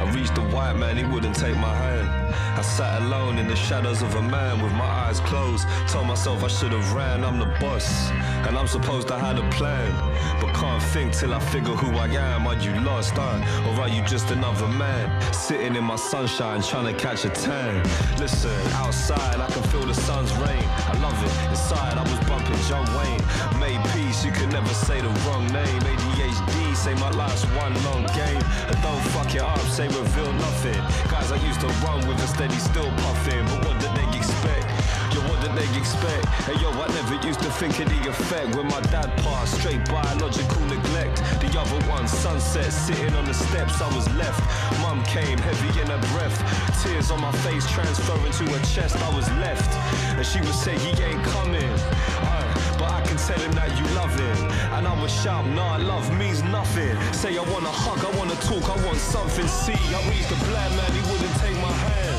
I reached the white man, he wouldn't take my hand. I sat alone in the shadows of a man with my eyes closed. Told myself I should have ran, I'm the boss. And I'm supposed to have a plan. But can't think till I figure who I am. Are you lost, huh? Or are you just another man? Sitting in my sunshine, trying to catch a tan. Listen, outside I can feel the sun's rain. I love it. Inside I was bumping John Wayne. Made peace, you can never say the wrong name. Say my life's one long game. And don't fuck it up, say reveal nothing. Guys I used to run with a steady still puffing. But what did they expect? Yo, what did they expect? Hey yo, I never used to think of the effect when my dad passed. Straight biological neglect. The other one, sunset, sitting on the steps, I was left. Mum came, heavy in her breath. Tears on my face, transferring to her chest, I was left. And she would say, he ain't coming. I tell him that you love him. And I would shout, nah, love means nothing. Say I wanna hug, I wanna talk, I want something. See, I reached the black man, he wouldn't take my hand.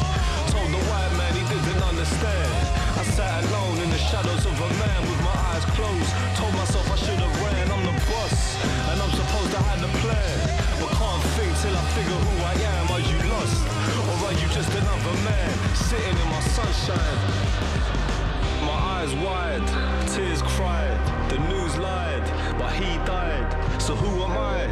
Told the white man he didn't understand. I sat alone in the shadows of a man with my eyes closed. Told myself I should have ran, I'm the boss, and I'm supposed to have the plan. But can't think till I figure who I am. Are you lost, or are you just another man sitting in my sunshine? Eyes wide, tears cried, the news lied, but he died. So who am I?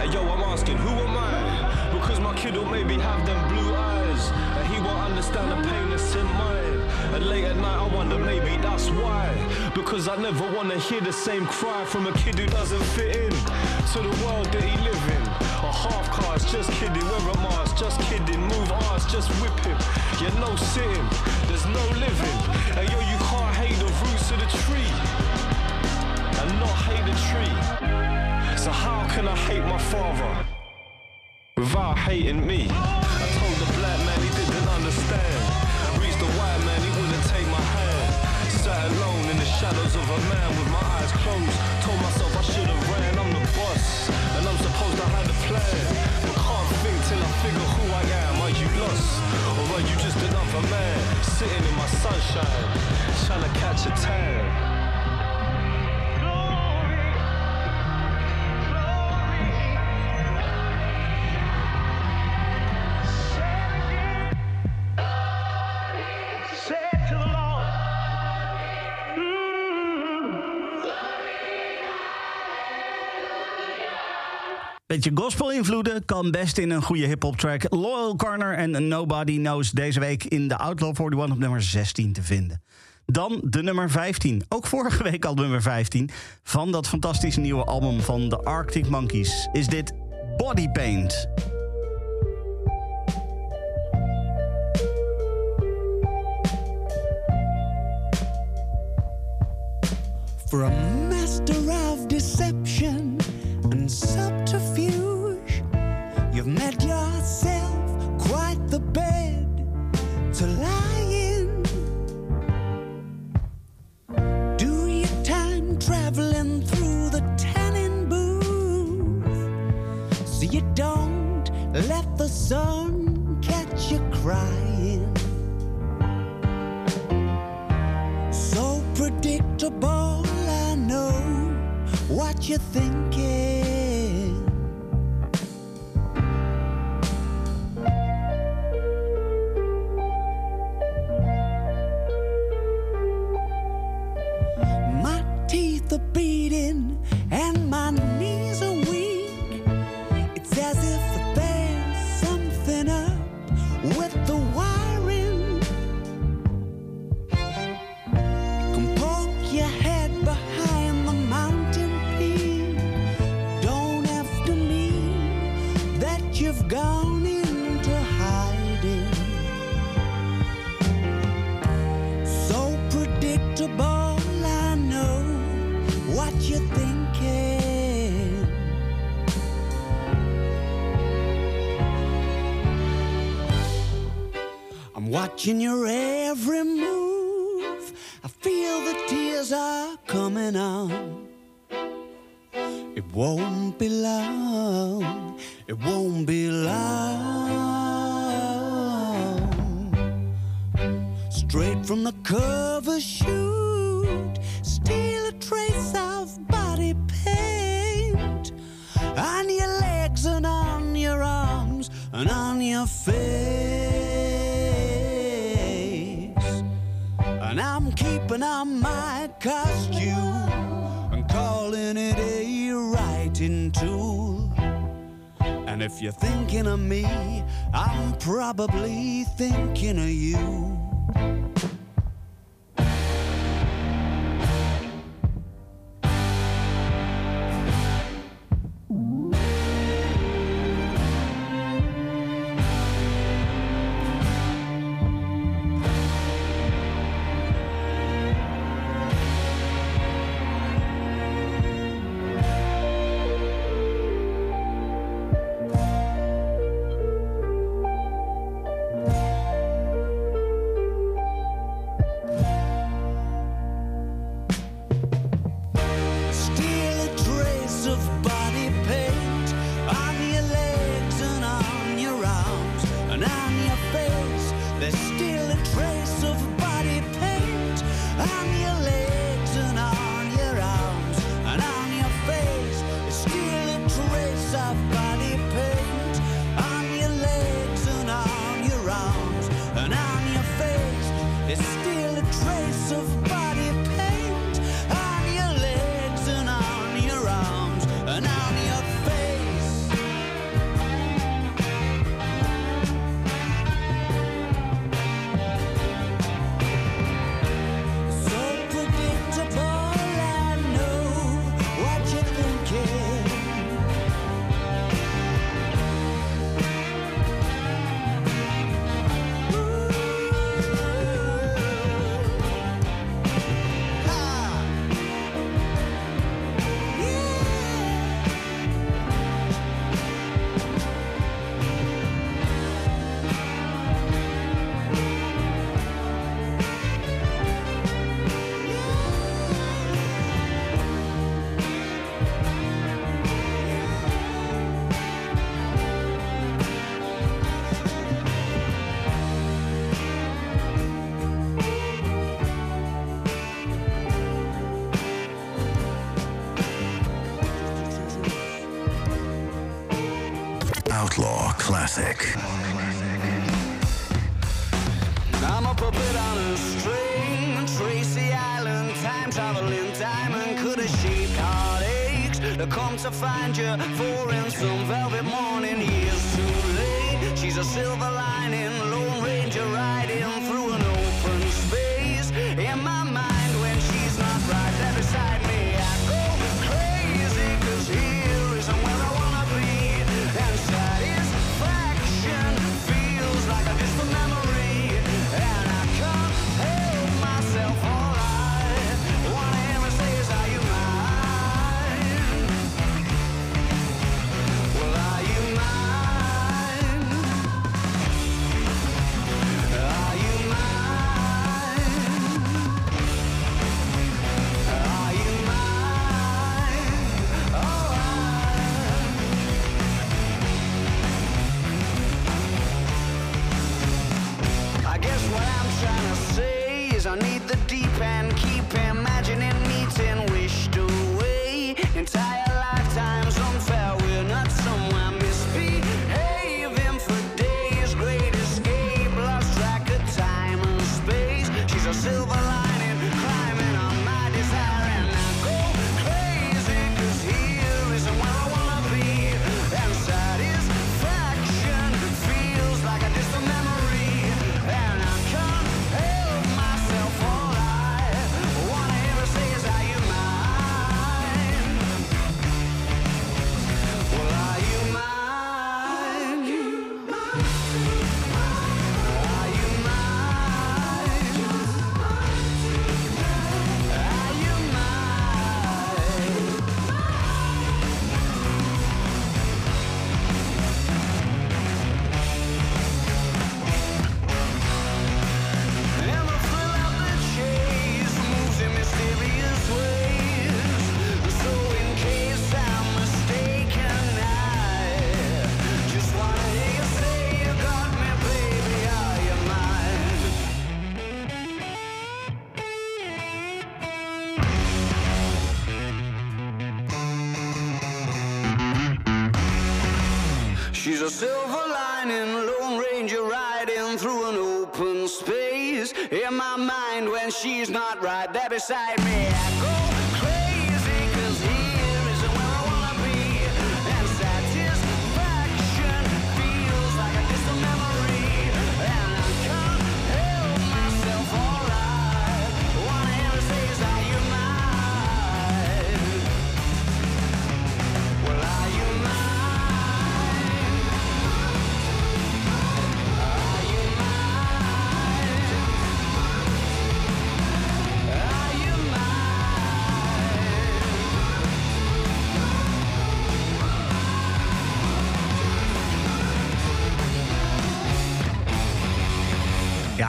Hey yo, I'm asking, who am I? Because my kid will maybe have them blue eyes, and he won't understand the pain that's in mine. And late at night, I wonder maybe that's why. Because I never wanna hear the same cry from a kid who doesn't fit in to the world that he live in. A half cast, just kidding, wear a mask, just kidding, move arse, just whip him. Yeah, no sitting, no living. And yo, you can't hate the roots of the tree and not hate the tree. So how can I hate my father without hating me? I told the black man he didn't understand. Reached the white man, he wouldn't take my hand. Sat alone in the shadows of a man with my eyes closed. Told myself I should have ran, I'm the boss, and I'm supposed to have the plan. But can't think till I figure who I am. Are you just another man sitting in my sunshine, trying to catch a tan? Beetje gospel-invloeden kan best in een goede hip-hop track. Loyal Corner en Nobody Knows deze week in de Outlaw 41 op nummer 16 te vinden. Dan de nummer 15. Ook vorige week al nummer 15. Van dat fantastische nieuwe album van de Arctic Monkeys is dit Body Paint. For a master of deception and subterfuge, you've made yourself quite the bed to lie in. Do your time traveling through the tanning booth so you don't let the sun catch you crying. So predictable, I know what you're thinking. Are beating and my knees find you for in some velvet morning. Beside me,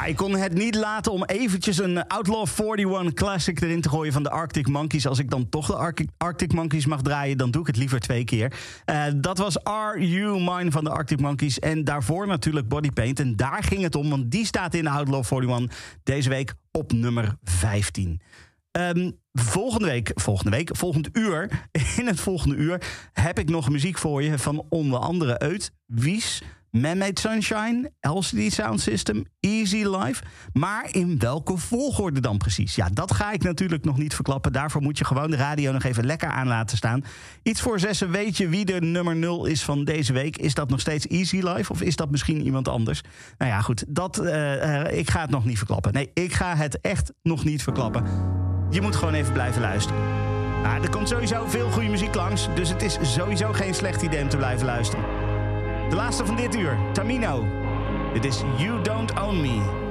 Ik kon het niet laten om eventjes een Outlaw 41 Classic erin te gooien van de Arctic Monkeys. Als ik dan toch de Arctic, Arctic Monkeys mag draaien, dan doe ik het liever twee keer. Eh, dat was Are You Mine van de Arctic Monkeys. En daarvoor natuurlijk Body Paint. En daar ging het om, want die staat in de Outlaw 41 deze week op nummer 15. Ehm, volgende week, volgende week, volgend uur, in het volgende uur heb ik nog muziek voor je van onder andere Eut, Wies, Man-Made Sunshine, LCD Sound System, Easy Life. Maar in welke volgorde dan precies? Ja, dat ga ik natuurlijk nog niet verklappen. Daarvoor moet je gewoon de radio nog even lekker aan laten staan. Iets voor zessen weet je wie de nummer 0 is van deze week. Is dat nog steeds Easy Life of is dat misschien iemand anders? Nou ja, goed, dat, eh, eh, ik ga het nog niet verklappen. Nee, ik ga het echt nog niet verklappen. Je moet gewoon even blijven luisteren. Nou, er komt sowieso veel goede muziek langs. Dus het is sowieso geen slecht idee om te blijven luisteren. De laatste van dit uur, Tamino. Dit is You Don't Own Me.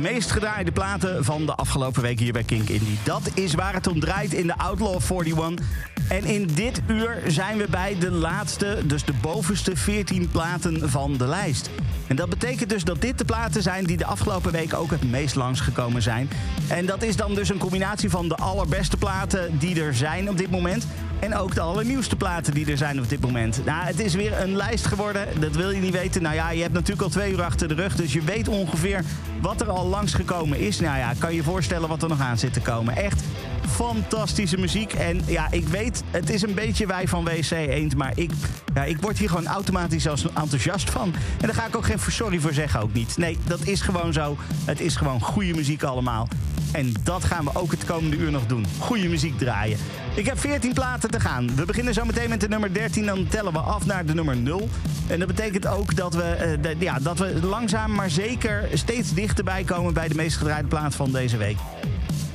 Meest gedraaide platen van de afgelopen week hier bij Kink Indie. Dat is waar het om draait in de Outlaw 41. En in dit uur zijn we bij de laatste, dus de bovenste 14 platen van de lijst. En dat betekent dus dat dit de platen zijn die de afgelopen week ook het meest langsgekomen zijn. En dat is dan dus een combinatie van de allerbeste platen die er zijn op dit moment. En ook de allernieuwste platen die er zijn op dit moment. Nou, het is weer een lijst geworden. Dat wil je niet weten. Nou ja, je hebt natuurlijk al twee uur achter de rug. Dus je weet ongeveer wat er al langsgekomen is. Nou ja, kan je voorstellen wat er nog aan zit te komen. Echt fantastische muziek. En ja, ik weet, het is een beetje wij van WC Eend. Maar ik, ja, ik word hier gewoon automatisch als enthousiast van. En daar ga ik ook geen sorry voor zeggen, ook niet. Nee, dat is gewoon zo. Het is gewoon goede muziek allemaal. En dat gaan we ook het komende uur nog doen. Goede muziek draaien. Ik heb 14 platen te gaan. We beginnen zo meteen met de nummer 13. Dan tellen we af naar de nummer 0. En dat betekent ook dat we, eh, ja, dat we langzaam maar zeker steeds dichterbij komen bij de meest gedraaide plaat van deze week.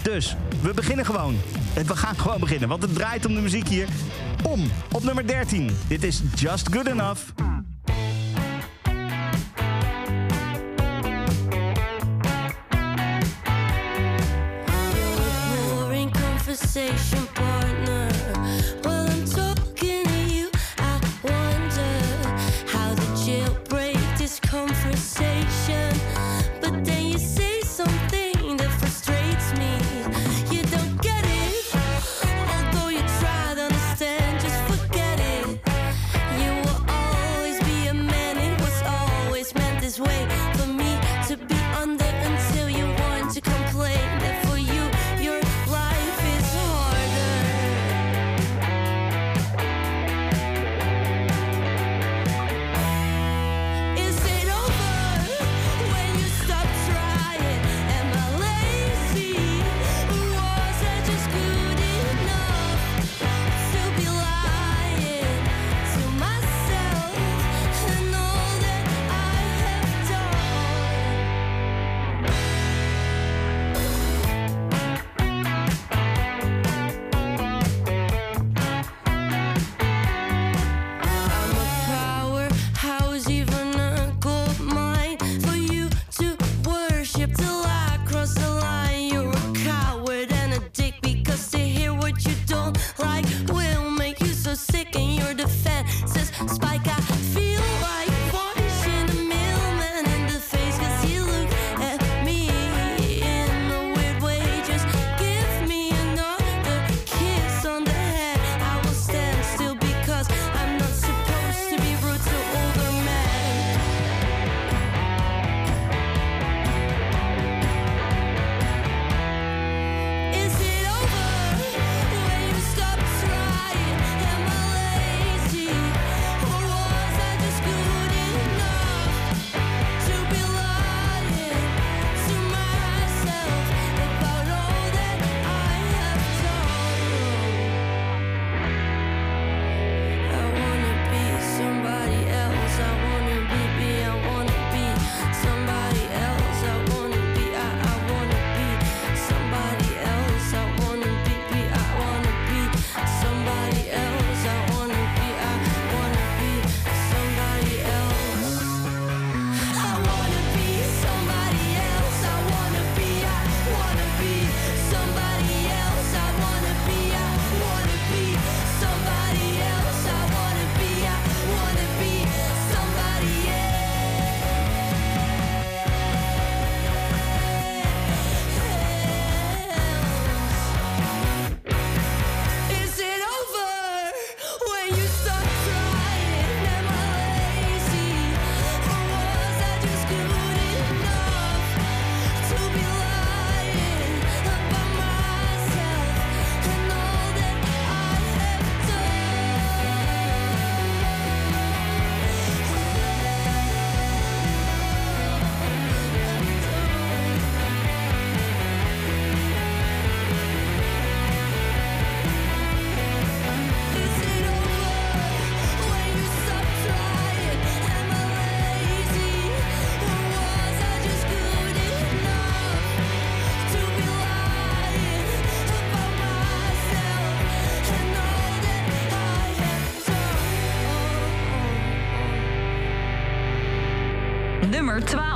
Dus, we beginnen gewoon. We gaan gewoon beginnen, want het draait om de muziek hier. Om, op nummer 13. Dit is Just Good Enough. Nummer 12.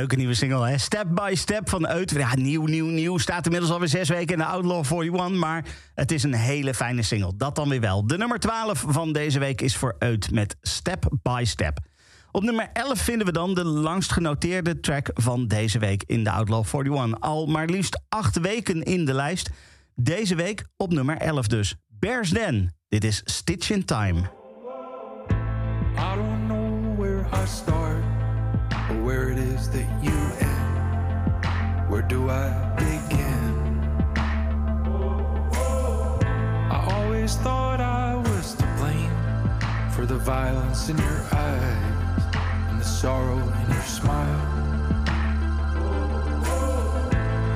Leuke nieuwe single, hè? Step by Step van Uit. Ja, nieuw, nieuw, nieuw. Staat inmiddels alweer zes weken in de Outlaw 41. Maar het is een hele fijne single. Dat dan weer wel. De nummer 12 van deze week is voor Uit met Step by Step. Op nummer 11 vinden we dan de langst genoteerde track van deze week in de Outlaw 41. Al maar liefst acht weken in de lijst. Deze week op nummer 11 dus. Bears Den. Dit is Stitch in Time. I don't know where I start where it is that you end. Where do I begin? I always thought I was to blame for the violence in your eyes and the sorrow in your smile.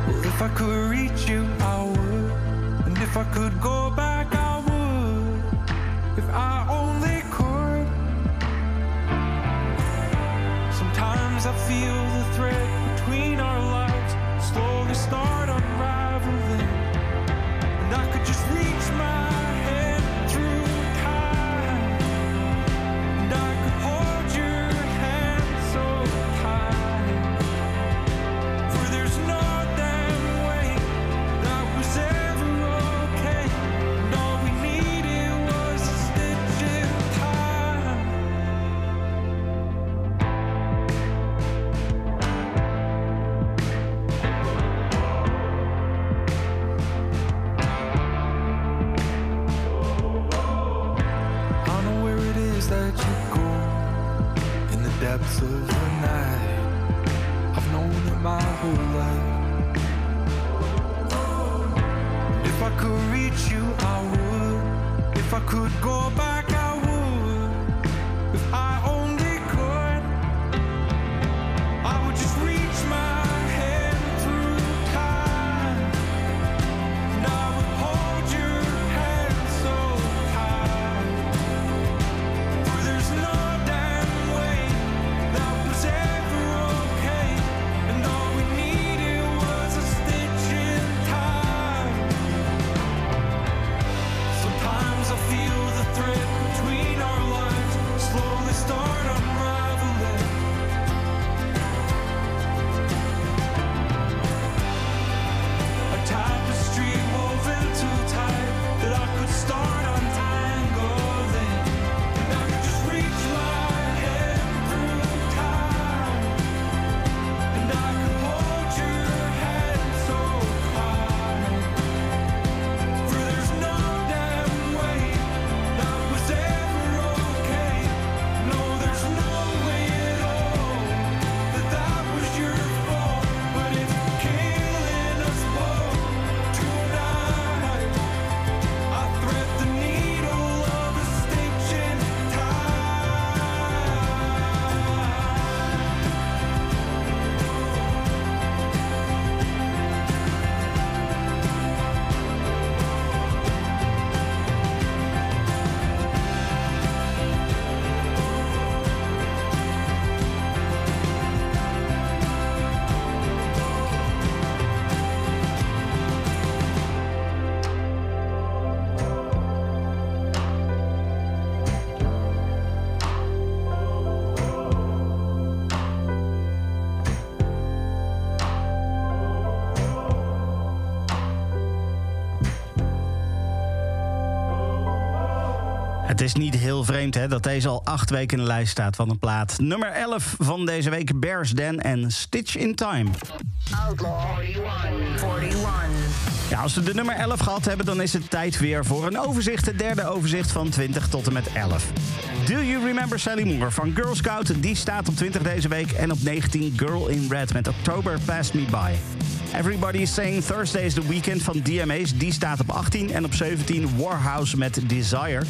Well, if I could reach you, I would. And if I could go back, I would. If I only I feel Het is niet heel vreemd hè, dat deze al acht weken in de lijst staat van een plaat. Nummer 11 van deze week, Bears Den en Stitch in Time. Outlaw 41. 41. Ja, als we de nummer 11 gehad hebben, dan is het tijd weer voor een overzicht. Het derde overzicht van 20 tot en met 11. Do You Remember Sally Moore van Girl Scout? Die staat op 20 deze week. En op 19 Girl in Red met October Passed Me By. Everybody is Saying Thursday is the Weekend van DMA's. Die staat op 18. En op 17 Warhouse met Desire.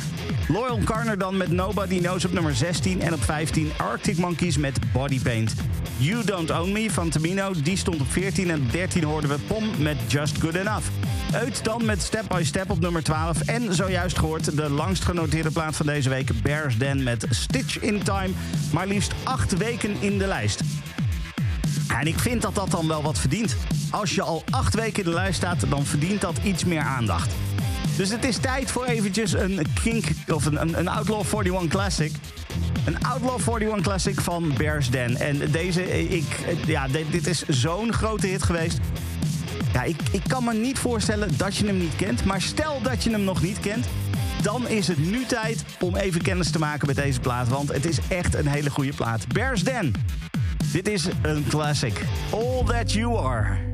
Loyal Carner dan met Nobody Knows op nummer 16. En op 15 Arctic Monkeys met Body Paint. You Don't Own Me van Tamino. Die stond op 14. En op 13 hoorden we Pom met Just Good Enough. Uit dan met Step by Step op nummer 12. En zojuist gehoord de langst genoteerde plaat van deze week. Bears Den met Stitch in Time. Maar liefst 8 weken in de lijst. En ik vind dat dat dan wel wat verdient. Als je al acht weken in de lijst staat, dan verdient dat iets meer aandacht. Dus het is tijd voor eventjes een Kink of een, een, Outlaw 41 Classic. Een Outlaw 41 Classic van Bears Den. En deze, ik, ja, dit, dit is zo'n grote hit geweest. Ja, ik, ik kan me niet voorstellen dat je hem niet kent. Maar stel dat je hem nog niet kent, dan is het nu tijd om even kennis te maken met deze plaat. Want het is echt een hele goede plaat. Bears Den. Dit is een classic. All That You Are.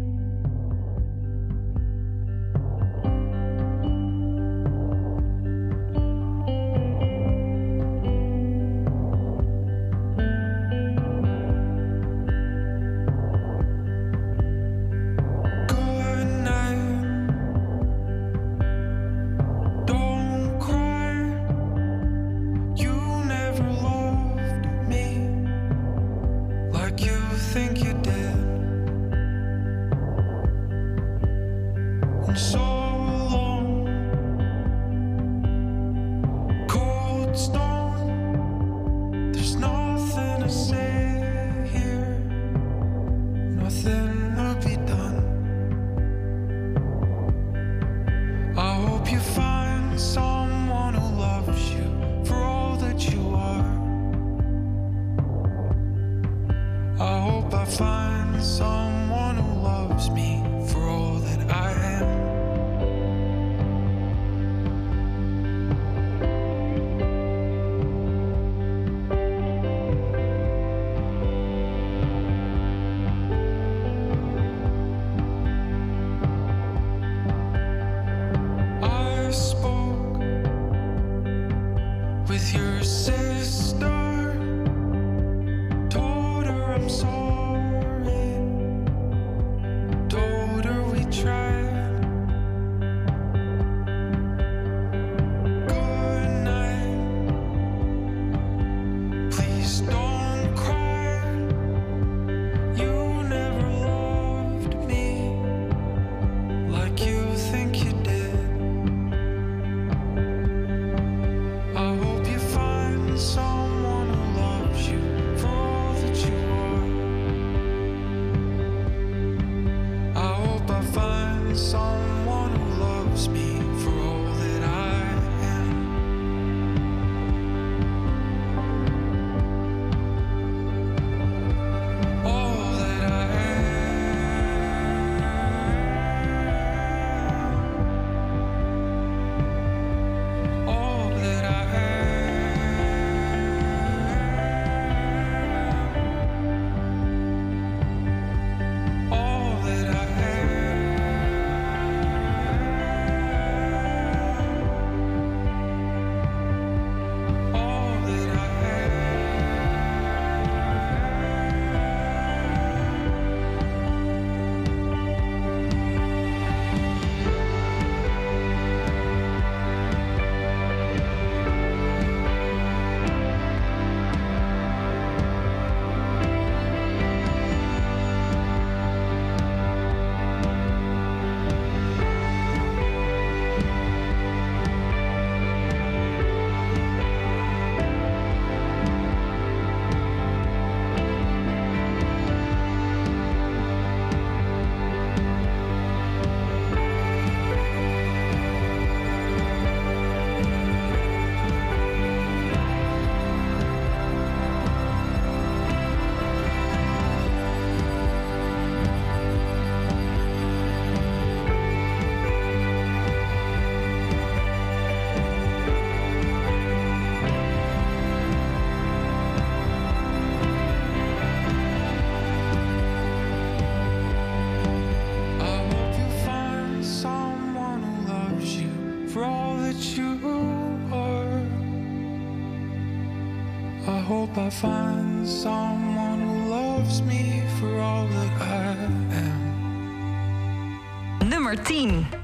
nummer 10.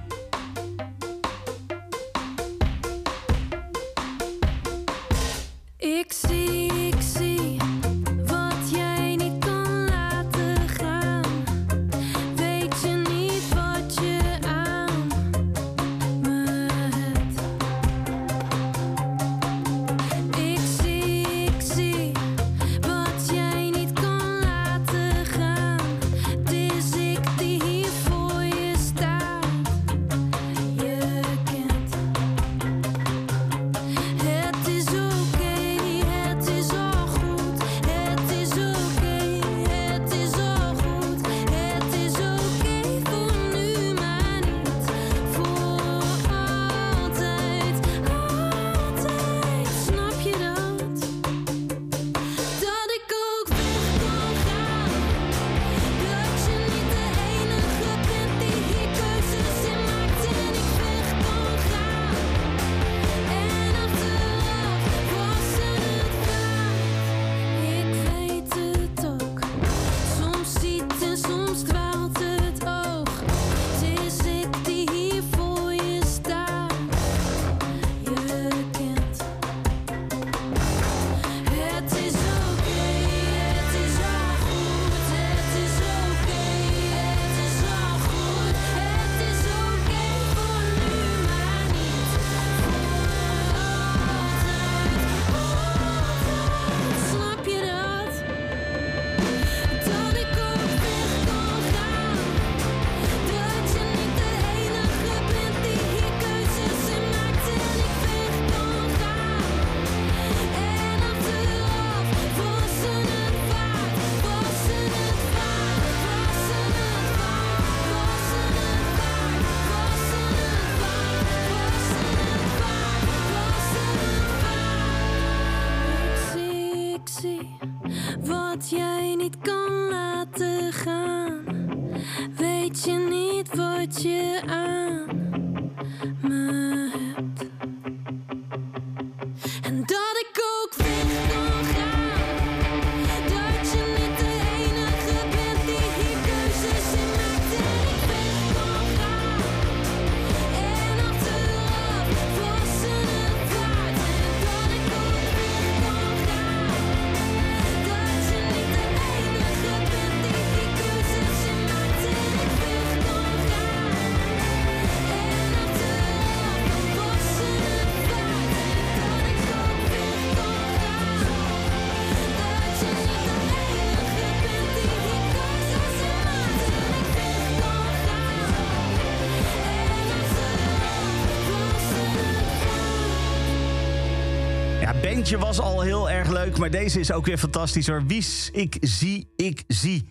eentje was al heel erg leuk, maar deze is ook weer fantastisch hoor. Wies, ik zie, ik zie.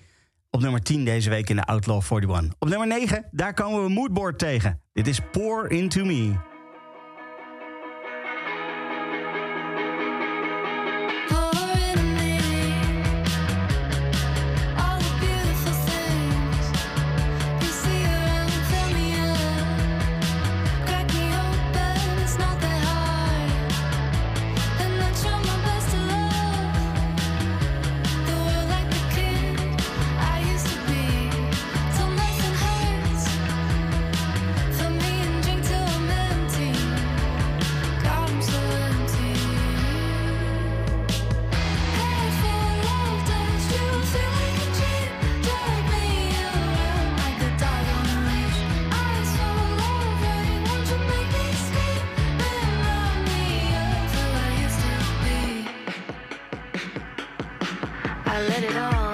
Op nummer 10 deze week in de Outlaw 41. Op nummer 9, daar komen we Moodboard tegen. Dit is Pour Into Me. I let it all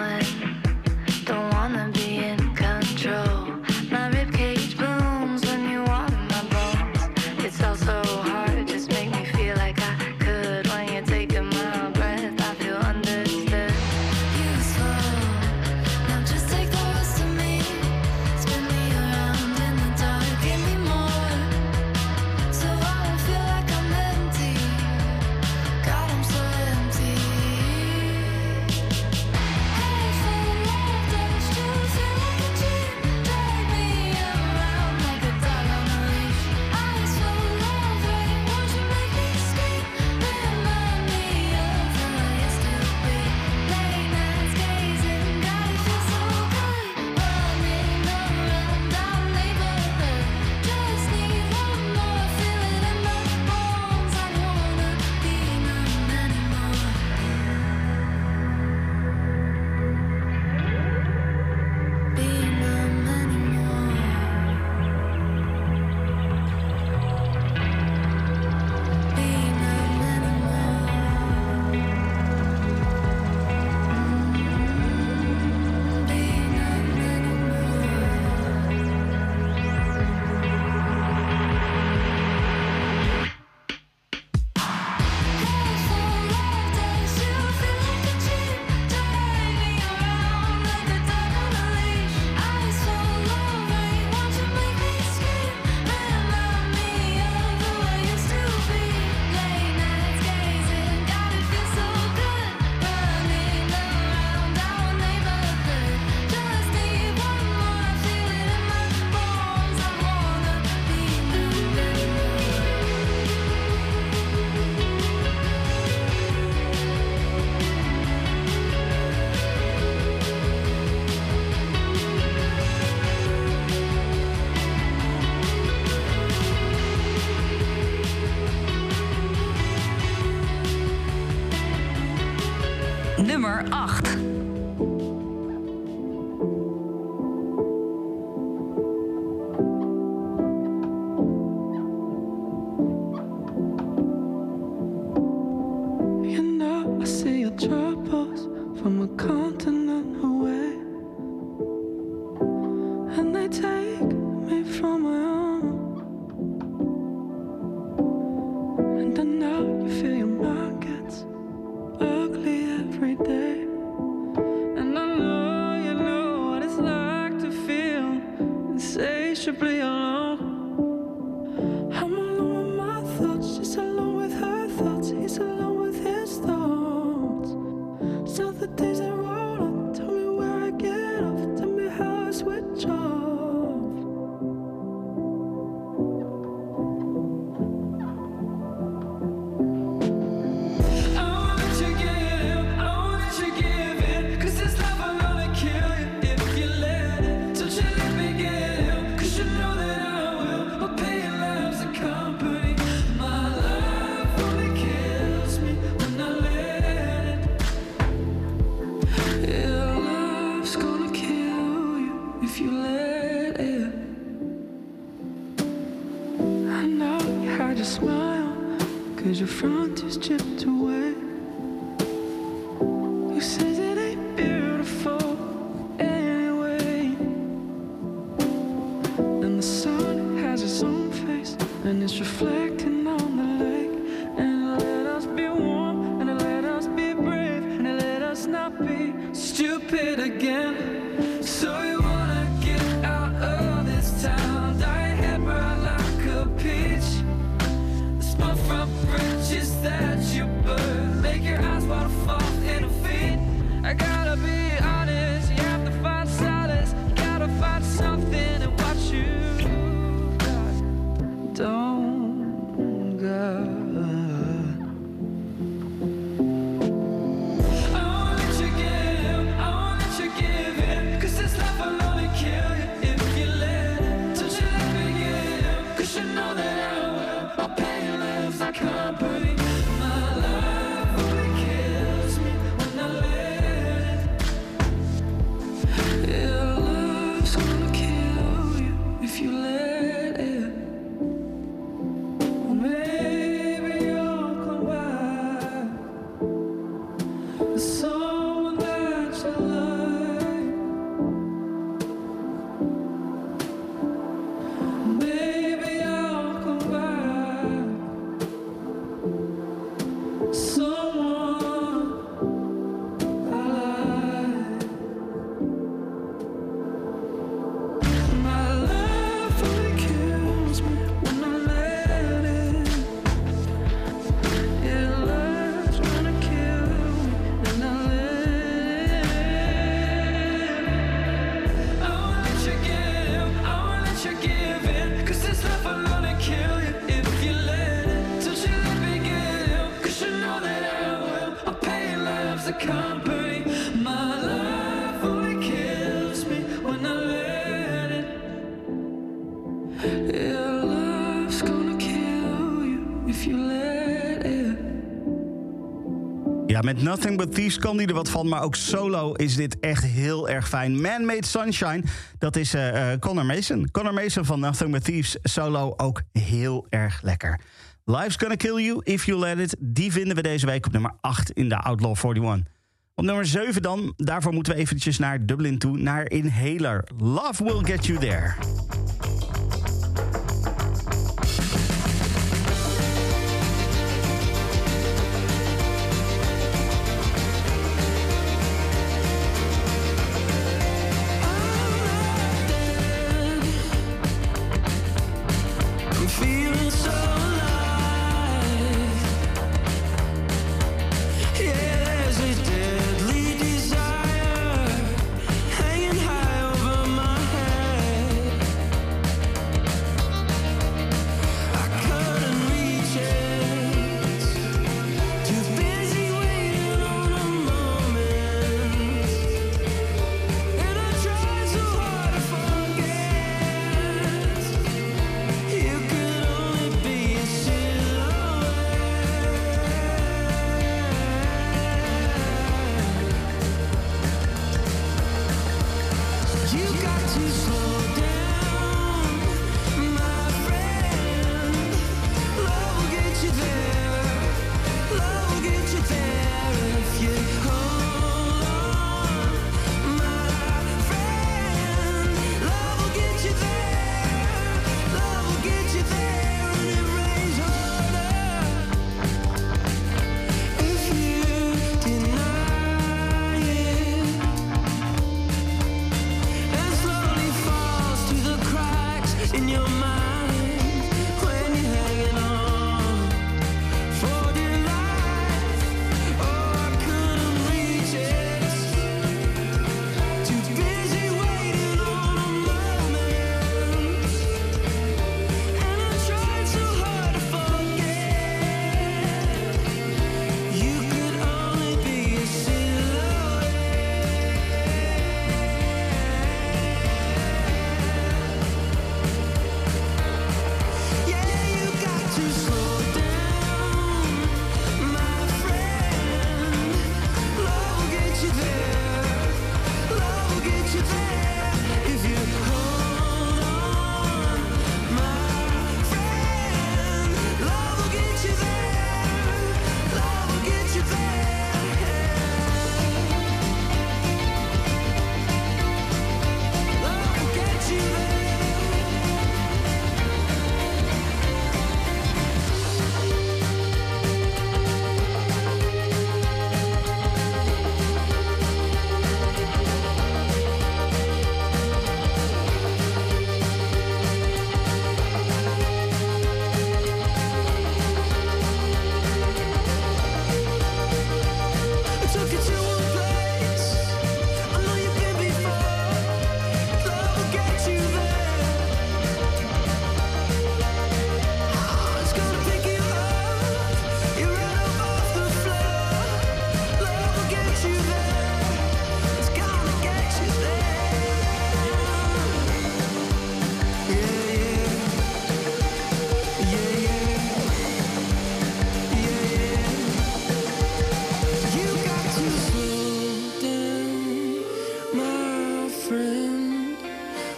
Met Nothing But Thieves kan hij er wat van. Maar ook solo is dit echt heel erg fijn. Man-Made Sunshine, dat is eh, eh, uh, Connor Mason. Connor Mason van Nothing But Thieves. Solo ook heel erg lekker. Life's Gonna Kill You, If You Let It. Die vinden we deze week op nummer 8 in de Outlaw 41. Op nummer 7 dan, daarvoor moeten we eventjes naar Dublin toe. Naar Inhaler. Love Will Get You There.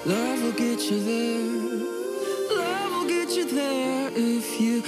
Love will get you there. Love will get you there if you.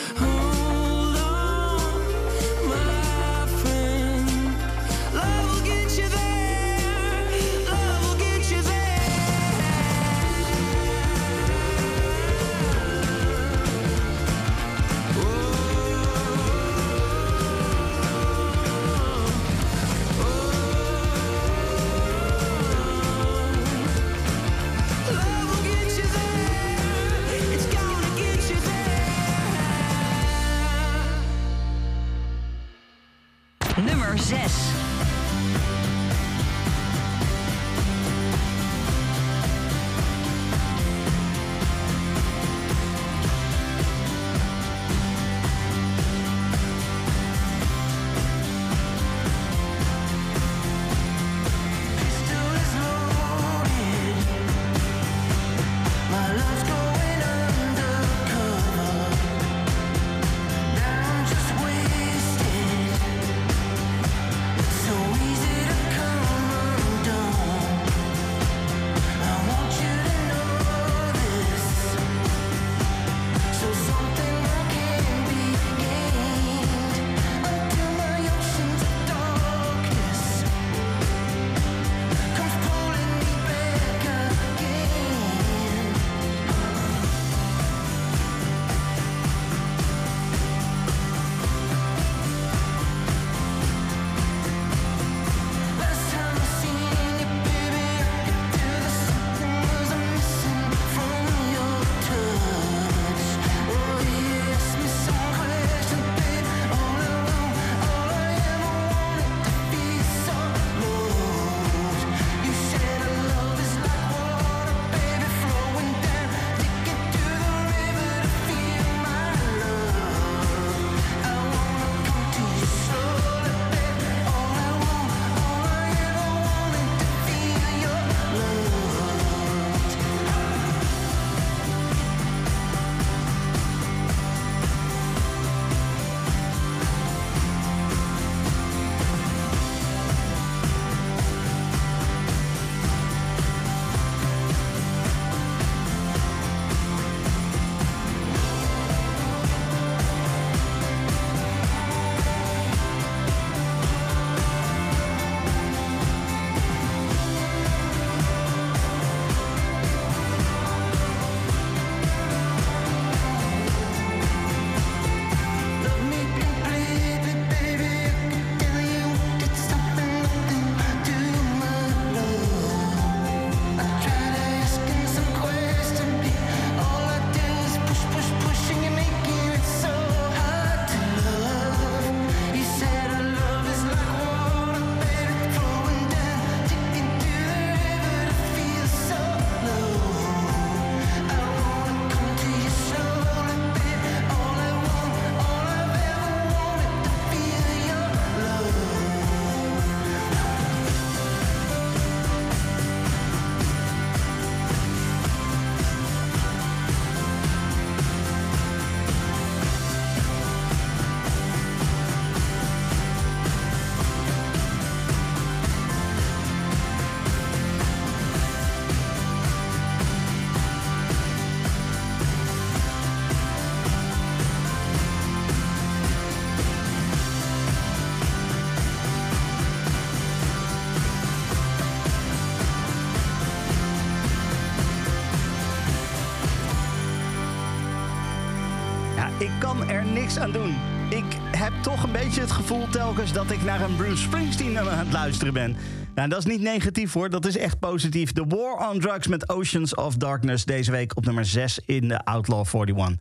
Aan doen. Ik heb toch een beetje het gevoel telkens dat ik naar een Bruce Springsteen nummer aan het luisteren ben. Nou, dat is niet negatief hoor, dat is echt positief. The War on Drugs met Oceans of Darkness deze week op nummer 6 in de Outlaw 41.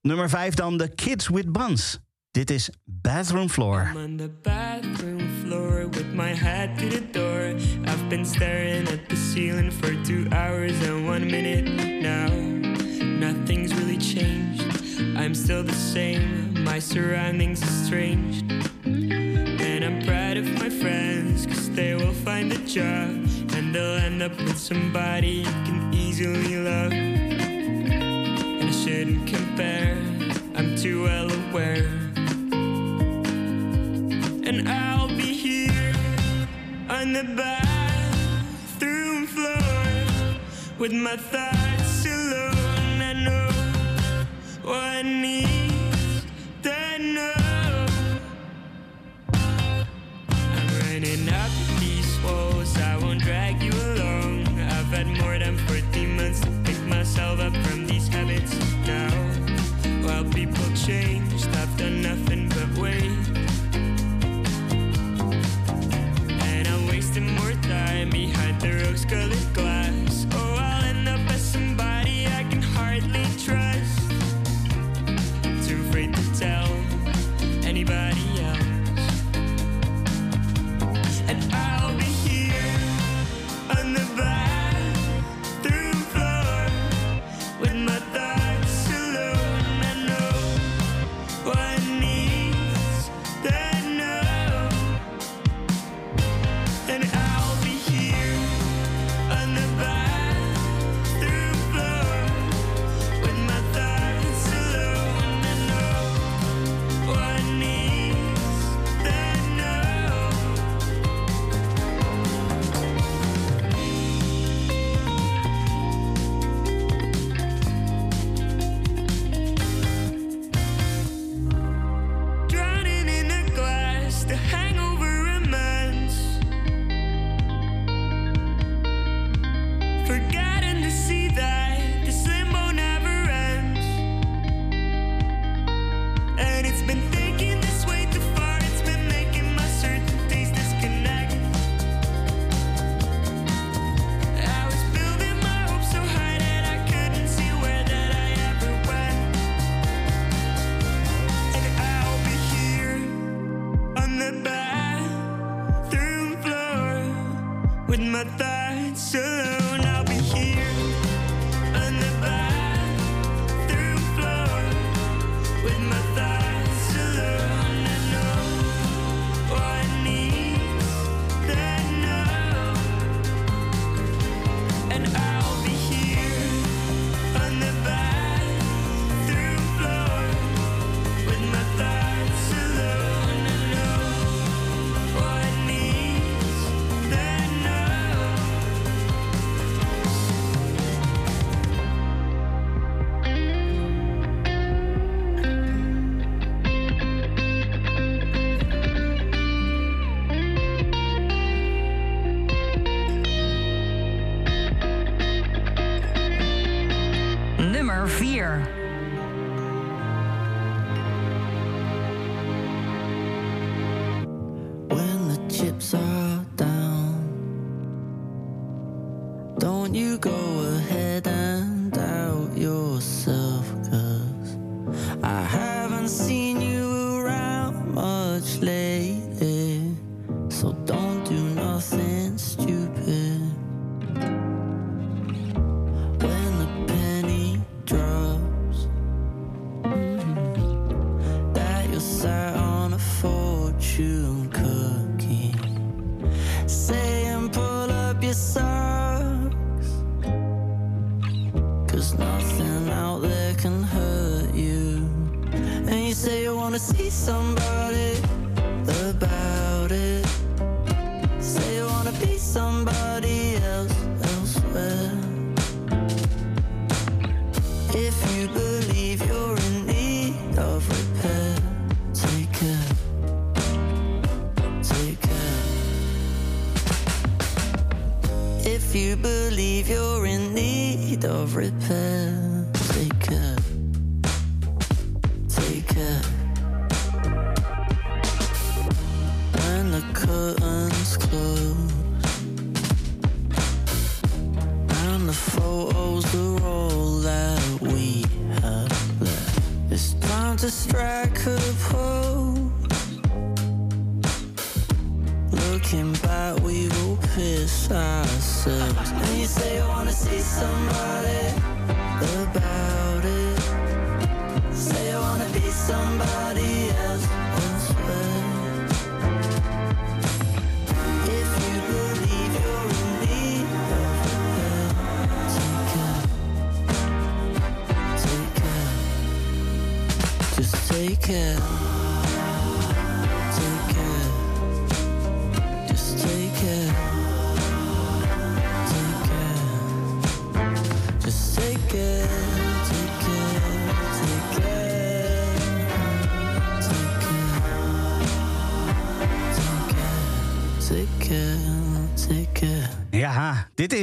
Nummer 5 dan The Kids with Buns. Dit is Bathroom Floor. I'm on the bathroom floor with my head to the door. I've been staring still the same. My surroundings are strange. And I'm proud of my friends, cause they will find a job. And they'll end up with somebody you can easily love. And I shouldn't compare, I'm too well aware. And I'll be here on the bathroom floor with my thoughts what needs to know. I'm running up these walls, I won't drag you along. I've had more than 14 months to pick myself up from these habits now. While people changed, I've done nothing but wait. And I'm wasting more time behind the rose colored glass.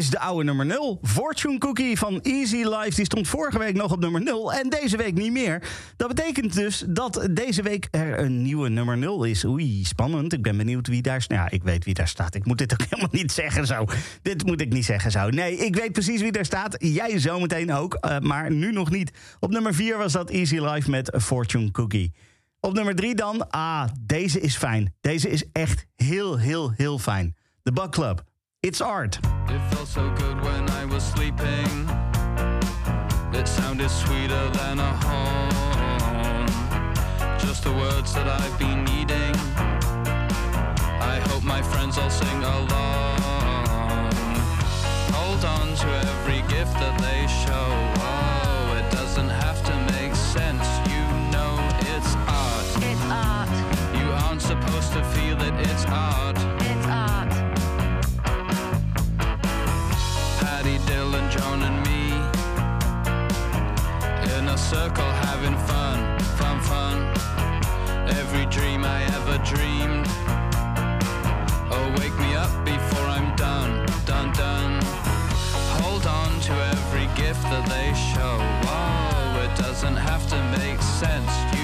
Is de oude nummer 0. Fortune Cookie van Easy Life. Die stond vorige week nog op nummer 0 en deze week niet meer. Dat betekent dus dat deze week er een nieuwe nummer 0 is. Oei, spannend. Ik ben benieuwd wie daar... Nou ja, ik weet wie daar staat. Ik moet dit ook helemaal niet zeggen zo. Dit moet ik niet zeggen zo. Nee, ik weet precies wie daar staat. Jij zometeen ook, eh, maar nu nog niet. Op nummer 4 was dat Easy Life met Fortune Cookie. Op nummer 3 dan, ah, deze is fijn. Deze is echt heel, heel, heel fijn. The Bug Club. It's art. It felt so good when I was sleeping. It sounded sweeter than a horn. Just the words that I've been needing. I hope my friends all sing along. Hold on to every gift that they show. Oh, it doesn't have to make sense. You know it's art. It's art. You aren't supposed to feel it. It's art. Circle having fun, fun, fun. Every dream I ever dreamed. Oh, wake me up before I'm done, done, done. Hold on to every gift that they show. Oh, it doesn't have to make sense. You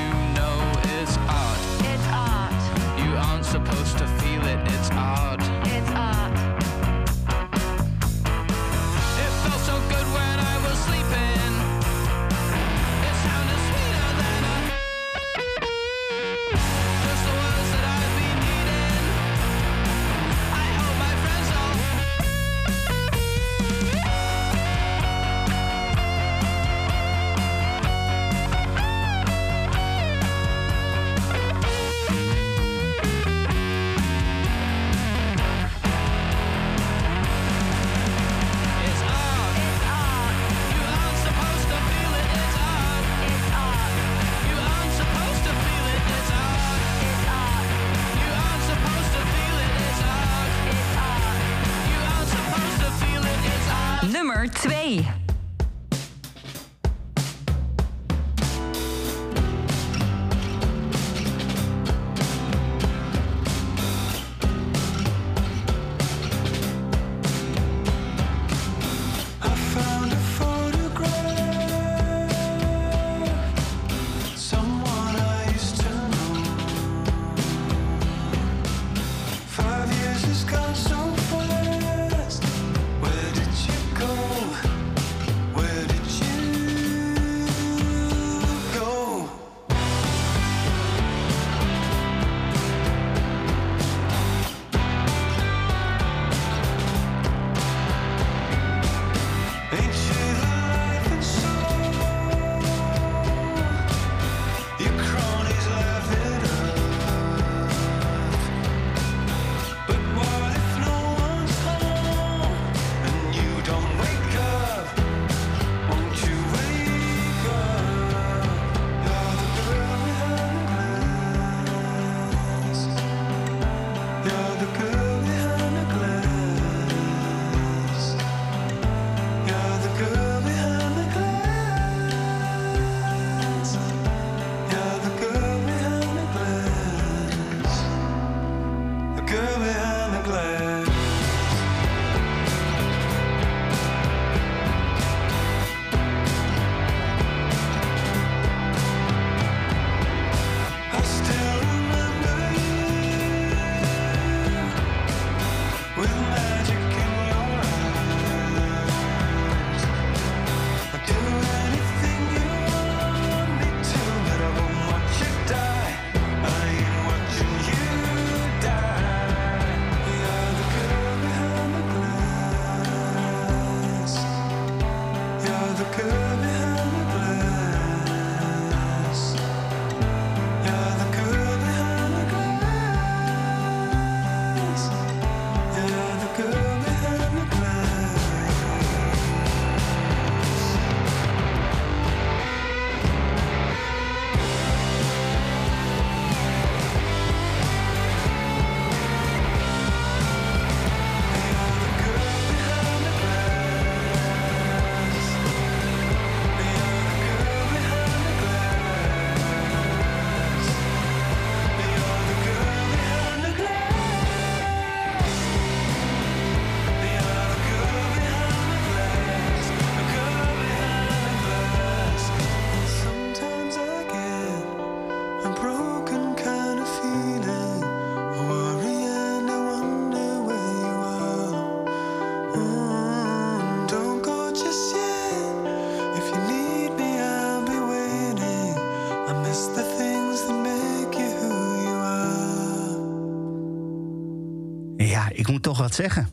wat zeggen.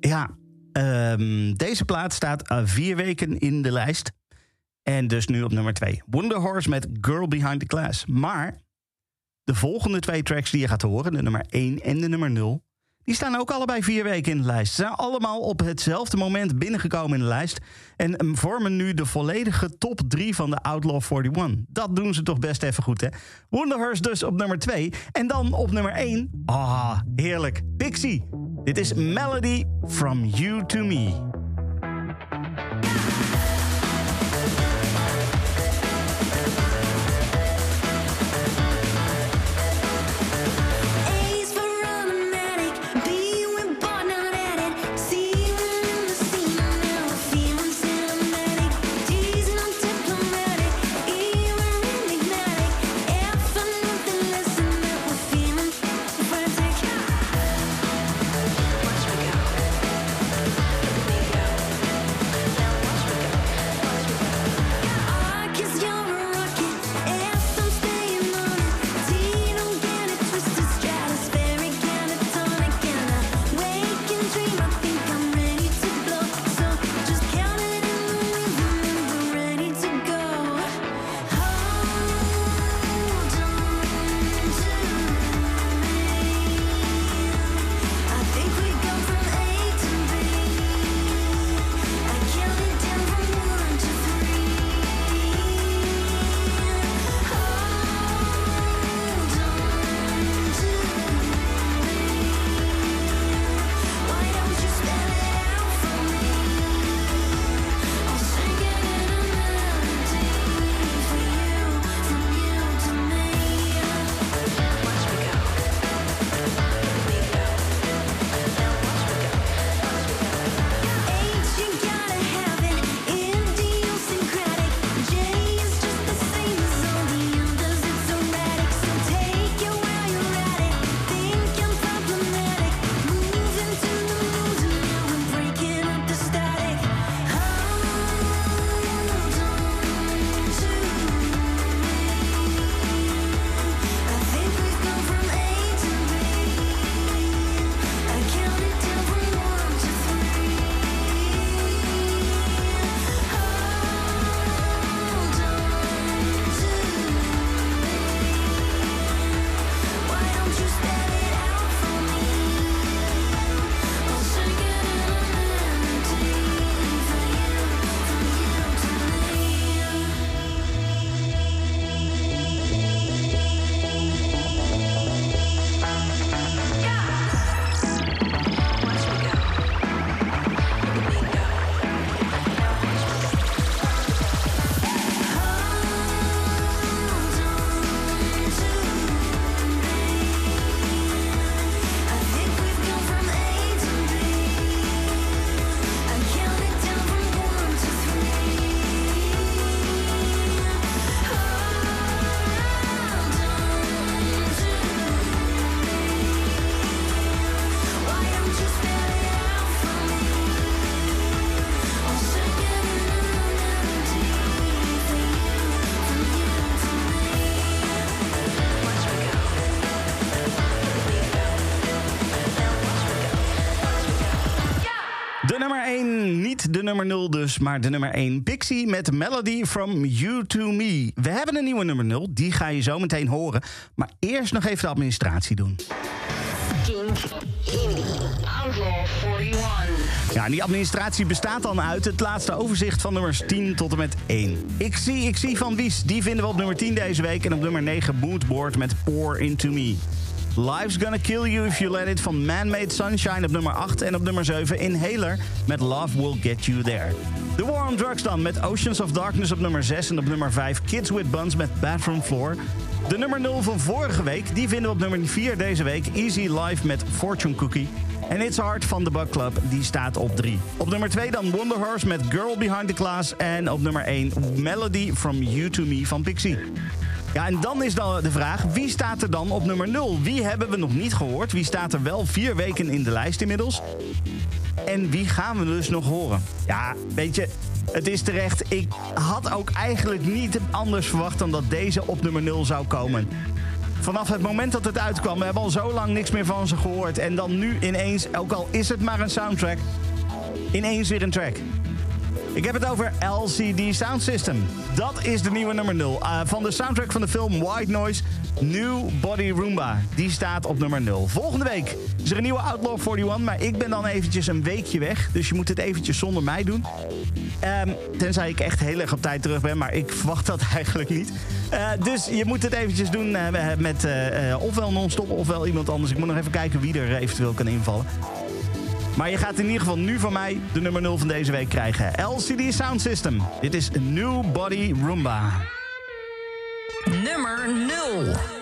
Ja, ehm, deze plaat staat eh, vier weken in de lijst. En dus nu op nummer twee. Wonder Horse met Girl Behind the Class. Maar de volgende twee tracks die je gaat horen, de nummer 1 en de nummer 0... Die staan ook allebei vier weken in de lijst. Ze zijn allemaal op hetzelfde moment binnengekomen in de lijst. En ehm, vormen nu de volledige top 3 van de Outlaw 41. Dat doen ze toch best even goed, hè? Wonderhorse dus op nummer 2. En dan op nummer 1. Ah, heerlijk. Pixie. Dit is Melody from You to Me. De nummer 0 dus, maar de nummer 1. Pixie met Melody from You to Me. We hebben een nieuwe nummer 0, die ga je zo meteen horen. Maar eerst nog even de administratie doen. Kink Indie. Outlaw 41. Ja, en die administratie bestaat dan uit het laatste overzicht van nummers 10 tot en met 1. Ik zie, ik zie van Wies, die vinden we op nummer 10 deze week. En op nummer 9 Moodboard met Pour Into Me. Life's Gonna Kill You If You Let It van Man-Made Sunshine op nummer 8. En op nummer 7 Inhaler met Love Will Get You There. The War on Drugs dan met Oceans of Darkness op nummer 6. En op nummer 5 Kids with Buns met Bathroom Floor. De nummer 0 van vorige week, die vinden we op nummer 4 deze week. Easy Life met Fortune Cookie. En It's Hard van The Bug Club, die staat op 3. Op nummer 2 dan Wonder Horse met Girl Behind the Glass. En op nummer 1 Melody From You To Me van Pixie. Ja, en dan is dan de vraag, wie staat er dan op nummer 0? Wie hebben we nog niet gehoord? Wie staat er wel vier weken in de lijst inmiddels? En wie gaan we dus nog horen? Ja, weet je, het is terecht. Ik had ook eigenlijk niet anders verwacht dan dat deze op nummer 0 zou komen. Vanaf het moment dat het uitkwam, we hebben al zo lang niks meer van ze gehoord. En dan nu ineens, ook al is het maar een soundtrack, ineens weer een track. Ik heb het over LCD Sound System. Dat is de nieuwe nummer 0. Uh, van de soundtrack van de film White Noise, New Body Roomba. Die staat op nummer 0. Volgende week is er een nieuwe Outlaw 41, maar ik ben dan eventjes een weekje weg. Dus je moet het eventjes zonder mij doen. Ehm, tenzij ik echt heel erg op tijd terug ben, maar ik verwacht dat eigenlijk niet. Eh, dus je moet het eventjes doen eh, met eh, eh, ofwel non-stop ofwel iemand anders. Ik moet nog even kijken wie er eventueel kan invallen. Maar je gaat in ieder geval nu van mij de nummer 0 van deze week krijgen. LCD Sound System. Dit is New Body Roomba. Nummer 0.